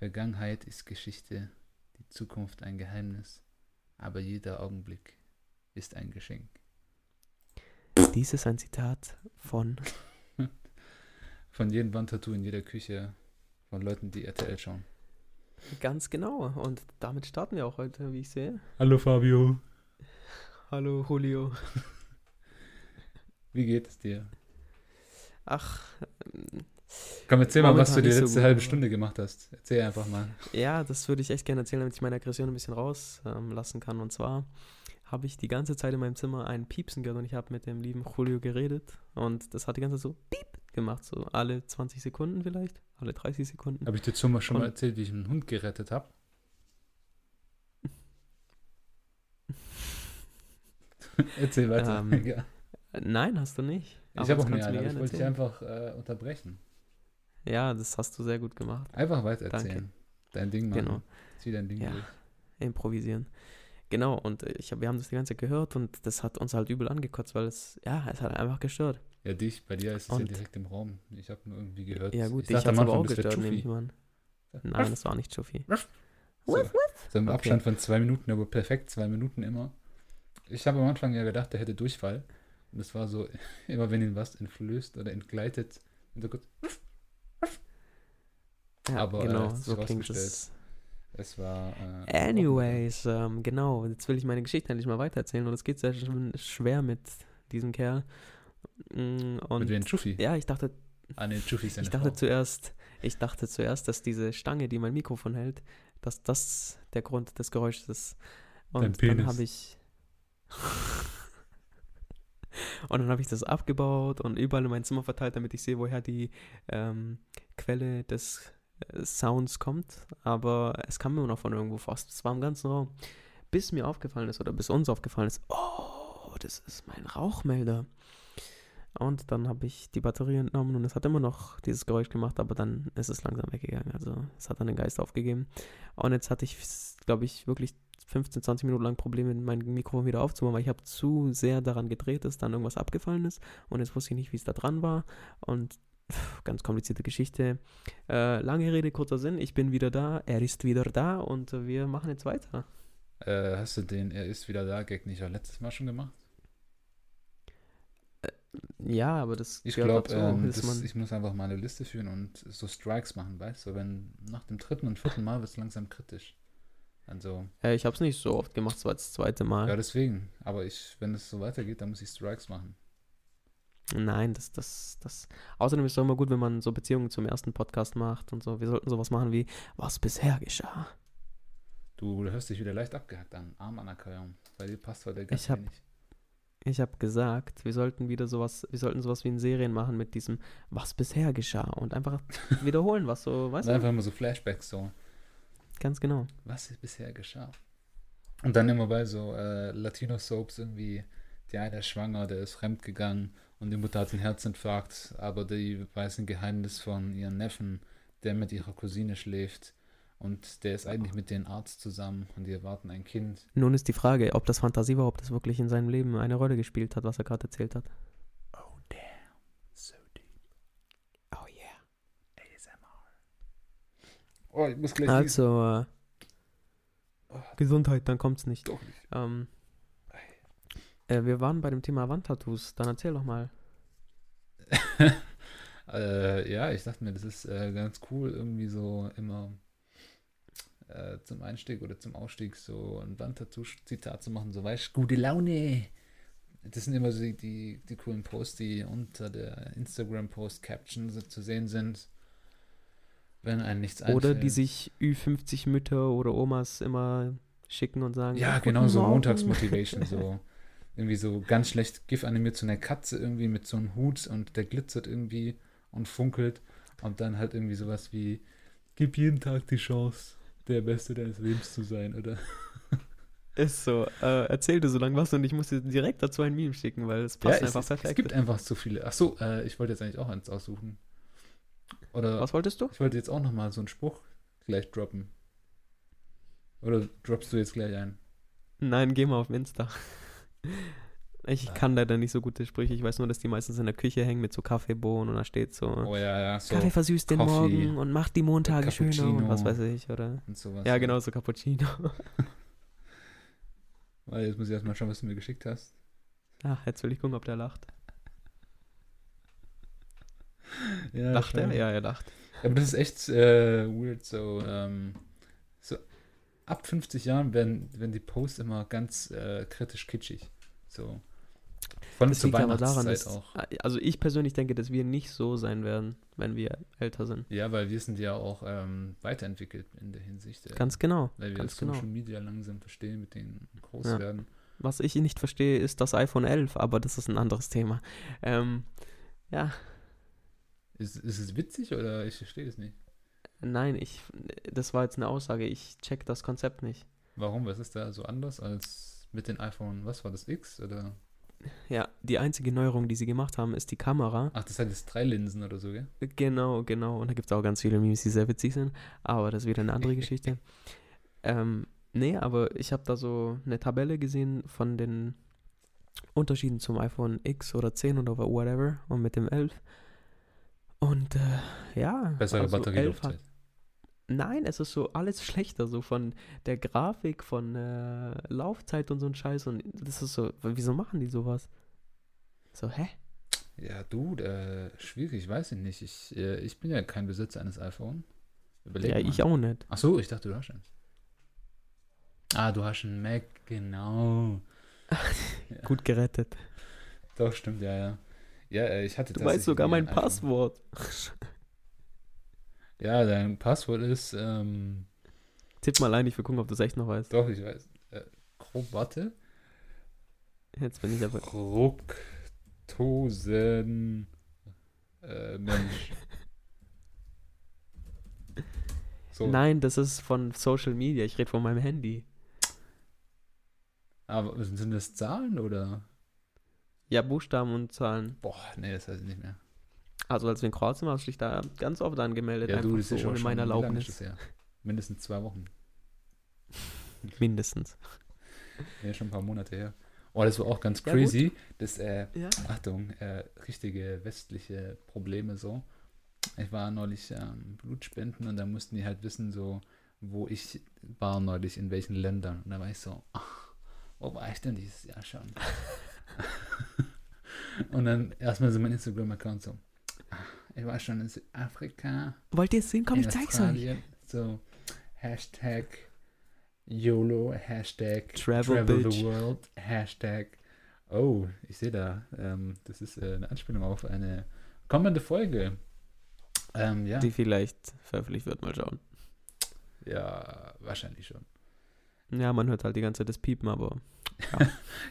Vergangenheit ist Geschichte, die Zukunft ein Geheimnis, aber jeder Augenblick ist ein Geschenk. Dies ist ein Zitat von. Von jedem Wandtattoo in jeder Küche, von Leuten, die RTL schauen. Ganz genau. Und damit starten wir auch heute, wie ich sehe. Hallo Fabio. Hallo Julio. Wie geht es dir? Ach, ähm, Komm, erzähl mal, was Momentan du die so letzte gut, halbe aber- Stunde gemacht hast. Erzähl einfach mal. ja, das würde ich echt gerne erzählen, damit ich meine Aggression ein bisschen rauslassen ähm, kann. Und zwar habe ich die ganze Zeit in meinem Zimmer ein Piepsen gehört und ich habe mit dem lieben Julio geredet. Und das hat die ganze Zeit so piep gemacht, so alle 20 Sekunden vielleicht, alle 30 Sekunden. Habe ich dir schon mal, schon mal erzählt, wie ich einen Hund gerettet habe? Erzähl weiter. Ähm, ja. Nein, hast du nicht. Ich habe auch einen, aber ich wollte dich einfach äh, unterbrechen. Ja, das hast du sehr gut gemacht. Einfach weiter erzählen. Dein Ding machen. Genau. Zieh dein Ding Ja. durch. improvisieren. Genau, und äh, ich hab, wir haben das die ganze Zeit gehört und das hat uns halt übel angekotzt, weil es, ja, es hat einfach gestört. Ja, dich, bei dir ist es ja Und- direkt im Raum. Ich habe nur irgendwie gehört. Ja gut, ich dich dachte hat aber auch gestört, nehme ich mal an. Nein, das war nicht Chufi. So, so im Okay. Abstand von zwei Minuten, aber perfekt zwei Minuten immer. Ich habe am Anfang ja gedacht, der hätte Durchfall. Und das war so, immer wenn ihn was entflößt oder entgleitet, und so kurz, Ja, Aber, äh, genau, sich so klingt es. es war. Äh, Anyways, ähm, genau, jetzt will ich meine Geschichte endlich mal weitererzählen und es geht sehr sch- schwer mit diesem Kerl. Mm, Und Mit wem? Chufi? ja, ich dachte, Ah, nee, Chufi ist ich dachte Frau. zuerst, ich dachte zuerst, dass diese Stange, die mein Mikrofon hält, dass das der Grund des Geräusches ist. Dein Und dann habe ich und dann habe ich das abgebaut und überall in mein Zimmer verteilt, damit ich sehe, woher die ähm, Quelle des äh, Sounds kommt. Aber es kam immer noch von irgendwo fast. Es war im ganzen Raum. Bis mir aufgefallen ist oder bis uns aufgefallen ist, oh, das ist mein Rauchmelder. Und dann habe ich die Batterie entnommen und es hat immer noch dieses Geräusch gemacht, aber dann ist es langsam weggegangen. Also es hat dann den Geist aufgegeben. Und jetzt hatte ich, glaube ich, wirklich 15, 20 Minuten lang Probleme, mein Mikrofon wieder aufzubauen, weil ich habe zu sehr daran gedreht, dass dann irgendwas abgefallen ist. Und jetzt wusste ich nicht, wie es da dran war. Und ganz komplizierte Geschichte. Äh, lange Rede, kurzer Sinn. Ich bin wieder da. Er ist wieder da und äh, wir machen jetzt weiter. Äh, hast du den Er ist wieder da Gag nicht auch letztes Mal schon gemacht? Ja, aber das Ich glaube, ähm, ich muss einfach mal eine Liste führen und so Strikes machen, weißt du? Wenn nach dem dritten und vierten Mal wird es langsam kritisch. Also, Äh, ich habe es nicht so oft gemacht, es war jetzt das zweite Mal. ja, deswegen. Aber ich, wenn es so weitergeht, dann muss ich Strikes machen. Nein, das, das, das. Außerdem ist es doch immer gut, wenn man so Beziehungen zum ersten Podcast macht und so. Wir sollten sowas machen wie, was bisher geschah. Du hörst dich wieder leicht abgehackt an. Armanerkeuung. Bei dir passt heute ganz Ich hab- wenig. Ich habe gesagt, wir sollten wieder sowas, wir sollten sowas wie in Serien machen mit diesem, was bisher geschah und einfach wiederholen, was so, weißt du? einfach immer so Flashbacks, so. Ganz genau. Was ist bisher geschah? Und dann immer bei so äh, Latino-Soaps irgendwie, die eine ist schwanger, der ist fremdgegangen und die Mutter hat einen Herzinfarkt, aber die weiß ein Geheimnis von ihrem Neffen, der mit ihrer Cousine schläft und der ist eigentlich mit dem Arzt zusammen und die erwarten ein Kind. Nun ist die Frage, ob das Fantasie war, ob das wirklich in seinem Leben eine Rolle gespielt hat, was er gerade erzählt hat. Oh damn, so deep. Oh yeah. ASMR. Oh, ich muss gleich Also, Oh. äh, Gesundheit, dann kommt's nicht. Doch nicht. Ähm, äh, wir waren bei dem Thema Wandtattoos, dann erzähl doch mal. äh, ja, ich dachte mir, das ist äh, ganz cool, irgendwie so immer äh, zum Einstieg oder zum Ausstieg so ein Wandtattoo-Zitat zu machen, so weißt du, gute Laune. Das sind immer so die, die, die coolen Posts, die unter der Instagram-Post-Caption so zu sehen sind, wenn einem nichts einfällt. Oder die sich Ü50 Mütter oder Omas immer schicken und sagen, Ja, "Guten genau, so Morgen." Montagsmotivation, so. Irgendwie so ganz schlecht GIF animiert, so eine Katze irgendwie mit so einem Hut und der glitzert irgendwie und funkelt. Und dann halt irgendwie sowas wie, gib jeden Tag die Chance, der Beste deines Lebens zu sein, oder? Ist so. Äh, erzähl du so lange was und ich muss dir direkt dazu ein Meme schicken, weil es passt es, einfach perfekt. es gibt einfach zu viele. Ach so, äh, ich wollte jetzt eigentlich auch eins aussuchen. Oder was wolltest du? ich wollte jetzt auch nochmal so einen Spruch gleich droppen. Oder droppst du jetzt gleich ein? Nein, geh mal auf Insta. Ich kann leider nicht so gute Sprüche. Ich weiß nur, dass die meistens in der Küche hängen mit so Kaffeebohnen und da steht so, Oh ja, ja, so. Kaffee versüßt den Coffee, Morgen und macht die Montage schöner und was weiß ich, oder? Und sowas. Ja, genau, so Cappuccino. Weil jetzt muss ich erstmal schauen, was du mir geschickt hast. Ach, jetzt will ich gucken, ob der lacht. Ja, Lacht er? Ja, er lacht. Ja, aber das ist echt äh, weird, so, ähm, so ab 50 Jahren werden, werden die Posts immer ganz äh, kritisch kitschig. So. Von Das liegt aber daran, dass, auch. also ich persönlich denke, dass wir nicht so sein werden, wenn wir älter sind. Ja, weil wir sind ja auch ähm, weiterentwickelt in der Hinsicht. Äh, Ganz genau. weil wir ganz Social genau. Media langsam verstehen, mit denen groß Ja. werden. Was ich nicht verstehe, ist das iPhone 11, aber das ist ein anderes Thema. Ähm, ja, Ist, ist es witzig oder ich verstehe es nicht? Nein, ich, das war jetzt eine Aussage. Ich check das Konzept nicht. Warum? Was ist da so anders als mit den iPhone, was war das, X? Oder? Ja, die einzige Neuerung, die sie gemacht haben, ist die Kamera. Ach, das hat jetzt drei Linsen oder so, gell? Genau, genau. Und da gibt es auch ganz viele Memes, die sehr witzig sind. Aber das ist wieder eine andere Geschichte. Ähm, nee, aber ich habe da so eine Tabelle gesehen von den Unterschieden zum iPhone X oder 10 oder whatever und mit dem 11. Und äh, ja. Bessere also 11 Batterielaufzeit. Nein, es ist so alles schlechter, so von der Grafik, von äh, Laufzeit und so ein Scheiß. Und das ist so, wieso machen die sowas? So, hä? Ja, du, äh, schwierig, weiß ich nicht. Ich, äh, ich bin ja kein Besitzer eines iPhone. Überleg ja, mal. ich auch nicht. Ach so, ich dachte, du hast eins. Ah, du hast einen Mac, genau. Ja. Gut gerettet. Doch, stimmt, ja, ja. Ja, äh, ich hatte Du weißt sogar mein ein iPhone. Passwort. Ja, dein Passwort ist, ähm, Tipp mal ein, ich will gucken, ob du es echt noch weißt. doch, ich weiß. Äh, grob, warte. Jetzt bin ich aber. Fructosen äh, Mensch. So, Nein, das ist von Social Media. Ich rede von meinem Handy. aber sind das Zahlen oder? Ja, Buchstaben und Zahlen. Boah, nee, das weiß ich nicht mehr. Also als wir in Kroatien waren, hast du dich da ganz oft angemeldet. Ja, du, das so ist ja ohne schon, meine Erlaubnis. ist? Mindestens zwei Wochen. Mindestens. Ja, schon ein paar Monate her. Oh, das war auch ganz Ja, gut. crazy. Das, äh, Ja. Achtung, äh, richtige westliche Probleme so. Ich war neulich ähm, Blutspenden und da mussten die halt wissen, so, wo ich war neulich, in welchen Ländern. Und da war ich so, ach, wo war ich denn dieses Jahr schon? und dann erstmal so mein Instagram-Account so, ich war schon in Südafrika, Wollt ihr es sehen? Komm, ich zeig's euch. So, Hashtag YOLO, Hashtag Travel the Bitch. World, Hashtag, oh, ich sehe da, ähm, das ist äh, eine Anspielung auf eine kommende Folge. Ähm, ja, Die vielleicht veröffentlicht wird, mal schauen. ja, wahrscheinlich schon. Ja, man hört halt die ganze Zeit das Piepen, aber.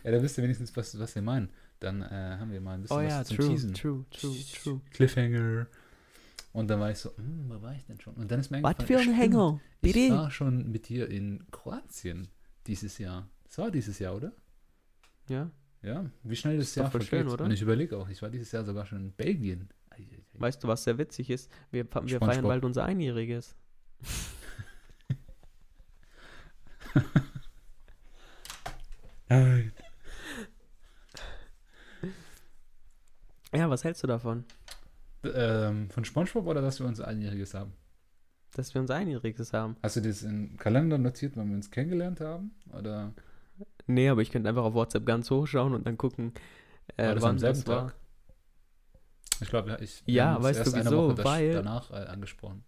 Ja, da wisst ihr wenigstens, was, was wir meinen. Dann äh, haben wir mal ein bisschen Oh was ja, zum true, Teasen. true, true, true. Cliffhanger. Und dann war ich so, hm, wo war ich denn schon? Und dann ist mir Was für ein Hänger? Ich Bitte? war schon mit dir in Kroatien dieses Jahr. Das war dieses Jahr, oder? Ja. Ja, wie schnell das Ist doch Jahr vergeht. schön, oder? Und ich überlege auch, ich war dieses Jahr sogar schon in Belgien. Ei, ei, ei. Weißt du, was sehr witzig ist? Wir, wir feiern bald unser Einjähriges. Nein. Ja, was hältst du davon? Ähm, von SpongeBob oder dass wir uns einjähriges haben? Dass wir unser Einjähriges haben. Hast du das im Kalender notiert, wann wir uns kennengelernt haben? Oder Nee, aber ich könnte einfach auf WhatsApp ganz hochschauen und dann gucken, äh, war das wann am selben das war. Tag? Ich glaube, ja, ich Ja, uns weißt du wieso? Weil- danach äh, angesprochen.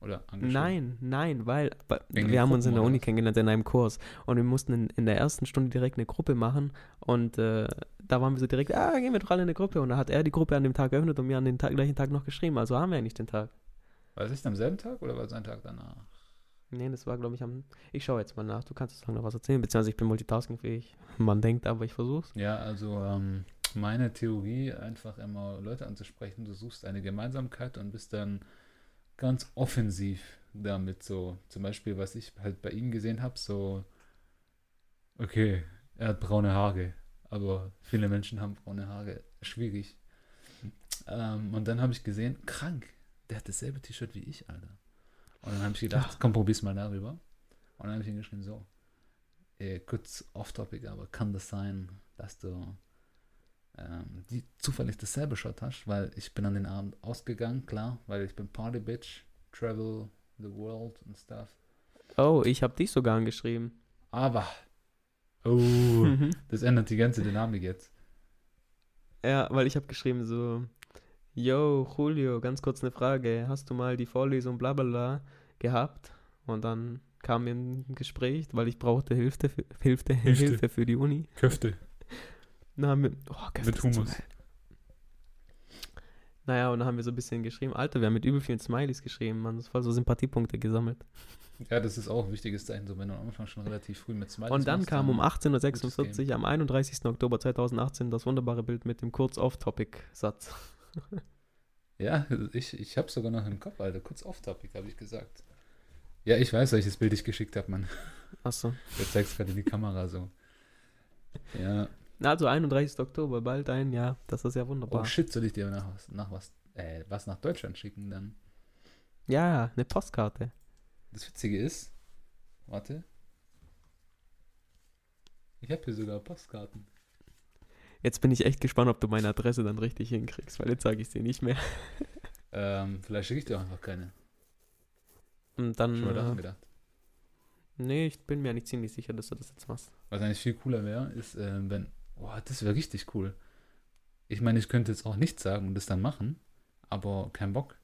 Oder angeschrieben. Nein, nein, weil Wegen wir haben uns in Gruppen der Uni kennengelernt in einem Kurs und wir mussten in, in der ersten Stunde direkt eine Gruppe machen und äh, da waren wir so direkt, ah, gehen wir doch alle in eine Gruppe und da hat er die Gruppe an dem Tag geöffnet und mir an den Tag, gleichen Tag noch geschrieben, also haben wir eigentlich den Tag. War es nicht am selben Tag oder war es ein Tag danach? Nee, das war glaube ich am, ich schaue jetzt mal nach, du kannst uns noch was erzählen, beziehungsweise ich bin multitaskingfähig, man denkt, aber ich versuch's. Ja, also ähm, meine Theorie, einfach immer Leute anzusprechen, du suchst eine Gemeinsamkeit und bist dann ganz offensiv damit so. Zum Beispiel, was ich halt bei ihm gesehen habe, so, okay, er hat braune Haare, aber viele Menschen haben braune Haare, schwierig. Ähm, und dann habe ich gesehen, krank, der hat dasselbe T-Shirt wie ich, Alter. Und dann habe ich gedacht, komm, probier's mal darüber. Und dann habe ich ihm geschrieben, so, äh, kurz off-topic, aber kann das sein, dass du ähm, die zufällig dasselbe Shot hast? Weil ich bin an den Abend ausgegangen, klar, weil ich bin Party Bitch, Travel the World und stuff. Oh, ich habe dich sogar angeschrieben. Aber, oh, das ändert die ganze Dynamik jetzt. Ja, weil ich habe geschrieben so, Yo, Julio, ganz kurz eine Frage. Hast du mal die Vorlesung bla bla bla gehabt? Und dann kam mir ein Gespräch, weil ich brauchte Hilfe für, Hilfe, Hilfe. Hilfe für die Uni. Köfte. Na, mit, oh, Mit so Hummus. geil. Naja, und dann haben wir so ein bisschen geschrieben. Alter, wir haben mit übel vielen Smileys geschrieben, man. Das voll so Sympathiepunkte gesammelt. Ja, das ist auch ein wichtiges Zeichen, so wenn du am Anfang schon relativ früh mit Smileys Und dann machst, kam um gutes 18.46 Game. Uhr am 31. Oktober 2018 das wunderbare Bild mit dem kurz Off-Topic-Satz. Ja, ich, ich habe sogar noch im Kopf, Alter. Kurz off-topic, habe ich gesagt. Ja, ich weiß, welches Bild ich geschickt habe, Mann. Achso. Jetzt zeigst gerade in die Kamera so. Ja. Also 31. Oktober, bald ein Jahr. Das ist ja Oh wunderbar. shit, soll ich dir nach was, nach was, äh, was nach Deutschland schicken dann? ja, eine Postkarte. Das Witzige ist, warte. Ich habe hier sogar Postkarten. Jetzt bin ich echt gespannt, ob du meine Adresse dann richtig hinkriegst, weil jetzt sage ich sie nicht mehr. Ähm, vielleicht schicke ich dir auch einfach keine. Und dann. Schon mal daran Äh, gedacht. nee, ich bin mir nicht ziemlich sicher, dass du das jetzt machst. Was eigentlich viel cooler wäre, ist, äh, wenn, boah, das wäre richtig cool. Ich meine, ich könnte jetzt auch nichts sagen und das dann machen, aber kein Bock.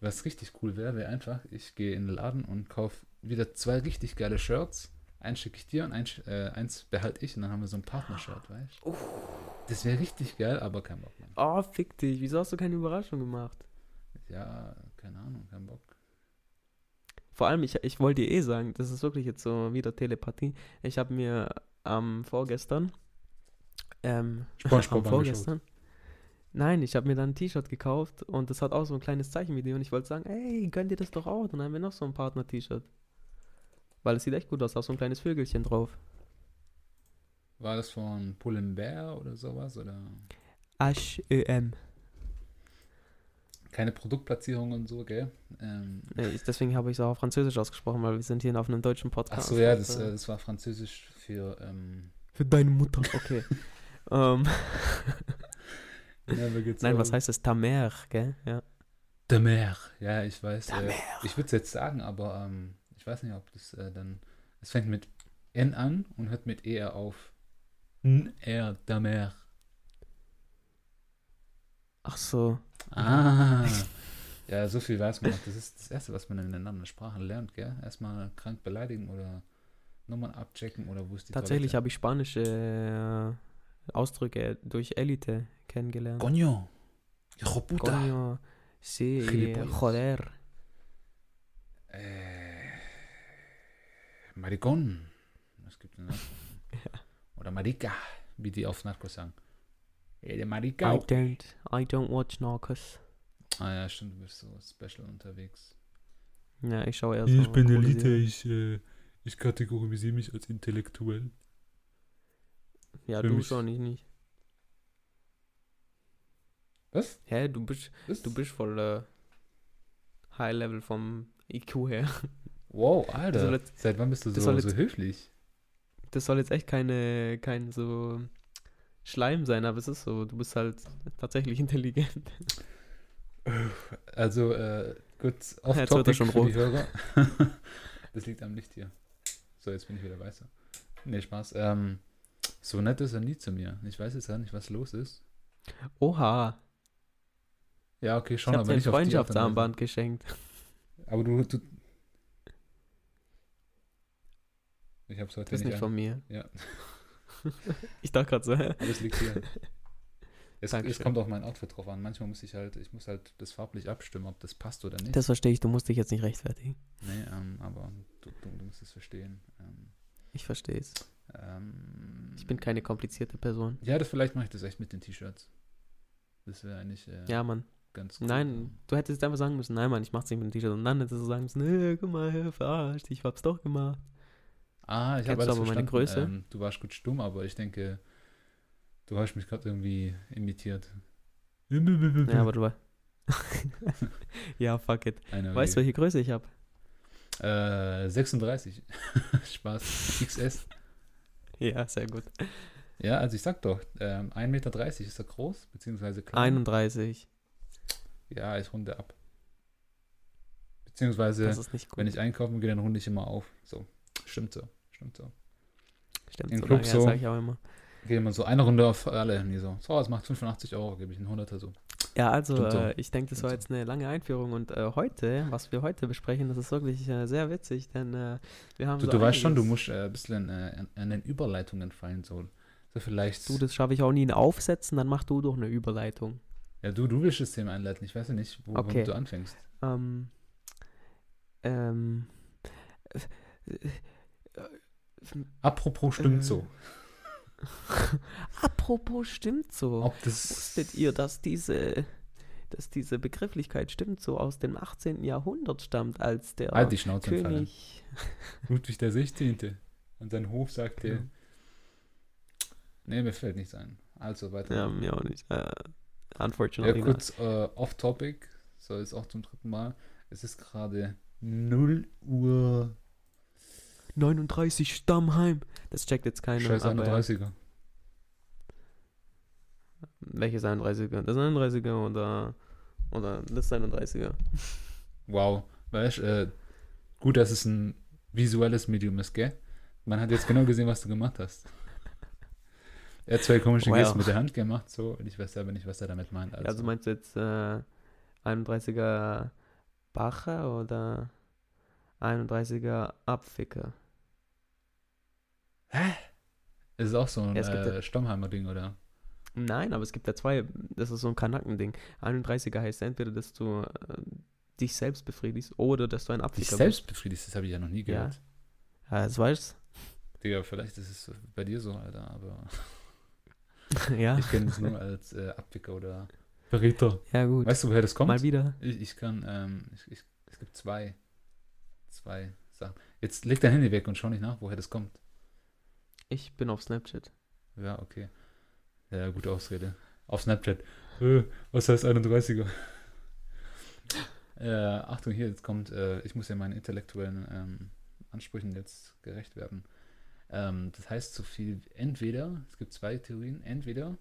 Was richtig cool wäre, wäre einfach, ich gehe in den Laden und kaufe wieder zwei richtig geile Shirts. Eins schicke ich dir und eins, äh, eins behalte ich und dann haben wir so ein Partnershirt, weißt du? Das wäre richtig geil, aber kein Bock. Mann. Oh, fick dich. Wieso hast du keine Überraschung gemacht? Ja, keine Ahnung, kein Bock. Vor allem, ich, ich wollte dir eh sagen, das ist wirklich jetzt so wieder Telepathie. Ich habe mir am vorgestern, ähm, SpongeBob vorgestern, nein, ich habe mir dann ein T-Shirt gekauft und das hat auch so ein kleines Zeichen mit dir und ich wollte sagen, ey, gönn dir das doch auch. Und dann haben wir noch so ein Partner-T-Shirt. Weil es sieht echt gut aus, da ist so ein kleines Vögelchen drauf. War das von Pull&Bear oder sowas? Oder H-E-M. keine Produktplatzierung und so, gell? Ähm, Nee, ich- deswegen habe ich es auch auf Französisch ausgesprochen, weil wir sind hier auf einem deutschen ach Podcast. so, ja, das, äh, äh, das war französisch für ähm, Für deine Mutter, okay. ähm, gets nein, was heißt das? Ta mère, gell? Ja. De Mer. Ja, ich weiß. Äh, mère. ich würde es jetzt sagen, aber ähm, ich weiß nicht, ob das äh, dann. Es fängt mit N an und hört mit ER auf. N R de Mer. Ach so. Ah. Ja, so viel weiß man noch. Das ist das Erste, was man in den anderen Sprachen lernt, gell? Erstmal krank beleidigen oder Nummern abchecken oder wo ist die Tatsächlich habe ich spanische äh, Ausdrücke durch Elite kennengelernt. Coño. Hijo puta. Coño, sí, Gilipollas. joder. Äh, Maricón. Was gibt es denn noch? Oder Marica, wie die auf Narcos sagen. Hey, der I Marica. don't, I don't watch Narcos. Ah ja, stimmt, du bist so special unterwegs. Ja, ich schaue eher so. Ich bin Elite, ich, äh, ich kategorisiere mich als intellektuell. Ja, für du mich- schon, ich nicht. Was? Hä, du bist, Was? du bist voll äh, High Level vom IQ her. Wow, Alter. jetzt- Seit wann bist du so, soll so jetzt- höflich? Das soll jetzt echt keine, kein so Schleim sein, aber es ist so, du bist halt tatsächlich intelligent. Also, äh, gut, off Jetzt wird er topic schon für rot. die Hörer. das liegt am Licht hier. So, jetzt bin ich wieder weißer. Nee, Spaß. Ähm, so nett ist er nie zu mir. Ich weiß jetzt gar nicht, was los ist. Oha, Ja, okay, ich schon, habe aber nicht. Freundschaftsarmband geschenkt. Aber du, du. Ich hab's heute Das ist nicht nicht an. von mir. Ja. Ich dachte gerade so, hä? Aber es liegt hier. Es, es kommt auf mein Outfit drauf an. Manchmal muss ich halt, ich muss halt das farblich abstimmen, ob das passt oder nicht. Das verstehe ich, du musst dich jetzt nicht rechtfertigen. nee, ähm, aber du, du, du musst es verstehen. Ähm, Ich verstehe es. Ähm, Ich bin keine komplizierte Person. Ja, das vielleicht mache ich das echt mit den T-Shirts. Das wäre eigentlich äh, Ja, Mann. ganz cool. Nein, du hättest einfach sagen müssen, nein, Mann, ich mach's nicht mit dem T-Shirt. Und dann hättest du sagen müssen, nee, guck mal, verarscht, ich hab's doch gemacht. Ah, ich habe alles aber meine verstanden. Größe? Ähm, du warst gut stumm, aber ich denke, du hast mich gerade irgendwie imitiert. Ja, aber du ja, fuck it. Einer Weißt du, welche Größe ich habe? Äh, 36. Spaß. XS. ja, sehr gut. Ja, also ich sag doch, ähm, 1,30 Meter ist er groß, beziehungsweise klein. 31. Ja, ich runde ab. Beziehungsweise, wenn ich einkaufen gehe, dann runde ich immer auf. So, stimmt so, stimmt so. Stimmt, im so Club lange, so. ja, sag ich auch immer. Gehe immer so eine Runde auf alle. Nie so, so, das macht 85 Euro, gebe ich einen Hunderter so. Ja, also äh, ich denke, das Stimmt war jetzt eine lange Einführung und äh, heute, was wir heute besprechen, das ist wirklich äh, sehr witzig, denn äh, wir haben Du, so du weißt schon, du musst äh, ein bisschen äh, an, an den Überleitungen fallen. So, so vielleicht. Du, das schaffe ich auch nie in Aufsetzen, dann mach du doch eine Überleitung. ja, du, du willst das Thema einleiten. Ich weiß ja nicht, wo, Okay. du anfängst. Ähm, ähm, Apropos stimmt Äh, so. apropos stimmt so. Ob das. Wusstet ihr, dass diese, dass diese Begrifflichkeit stimmt so aus dem 18. Jahrhundert stammt, als der Halt die Schnauze. König. Ludwig der 16. Und sein Hof sagte. Genau. Nee, mir fällt nichts ein. Also weiter. Ja, mir auch nicht. Ja, unfortunately. not. kurz äh, off-topic, so ist auch zum dritten Mal. Es ist gerade 0 Uhr 39 Stammheim. Das checkt jetzt keiner. scheiß aber ja. 31er. Welches 31er? Das 31er oder, oder das 31er? Wow. Weißt du, äh, gut, dass es ein visuelles Medium ist, gell? Man hat jetzt genau gesehen, was du gemacht hast. Er hat zwei komische Wow. Gesten mit der Hand gemacht, so, und ich weiß selber nicht, was er damit meint. Also, Also meinst du jetzt äh, 31er Bacher oder 31er Abficker? Ist es auch so ein Ja, es gibt äh, Stammheimer-Ding, oder? Nein, aber es gibt da zwei. Das ist so ein Kanackending. 31er heißt entweder, dass du äh, dich selbst befriedigst oder dass du ein Dich Abficker selbst befriedigst, das habe ich ja noch nie Ja. gehört. bist. Ja, das weißt Digga, vielleicht ist es bei dir so, Alter, aber ja. ich kenne es nur als äh, Abwicker oder. Verräter. ja, gut. Weißt du, woher das kommt? Mal wieder. Ich, ich kann, ähm, ich, ich, es gibt zwei, zwei Sachen. Jetzt leg dein Handy weg und schau nicht nach, woher das kommt. Ich bin auf Snapchat. Ja, okay. Ja, gute Ausrede. Auf Snapchat. Äh, was heißt 31er? Äh, Achtung, hier, jetzt kommt, äh, ich muss ja meinen intellektuellen ähm, Ansprüchen jetzt gerecht werden. Ähm, das heißt so viel, entweder, es gibt zwei Theorien, entweder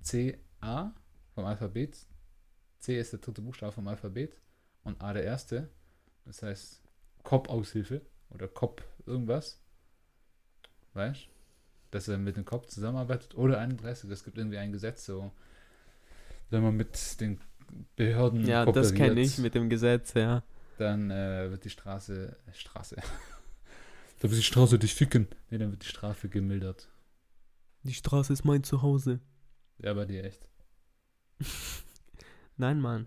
C-A vom Alphabet, C ist der dritte Buchstabe vom Alphabet und A der erste. Das heißt Kopf-Aushilfe oder Kopf irgendwas. Weißt Dass er mit dem Kopf zusammenarbeitet. Oder 31, es gibt irgendwie ein Gesetz, so, wenn man mit den Behörden Ja, das kenne ich mit dem Gesetz, ja. dann äh, wird die Straße, äh, Straße, Da wird die Straße dich ficken. nee, dann wird die Strafe gemildert. Die Straße ist mein Zuhause. Ja, bei dir echt. Nein, Mann.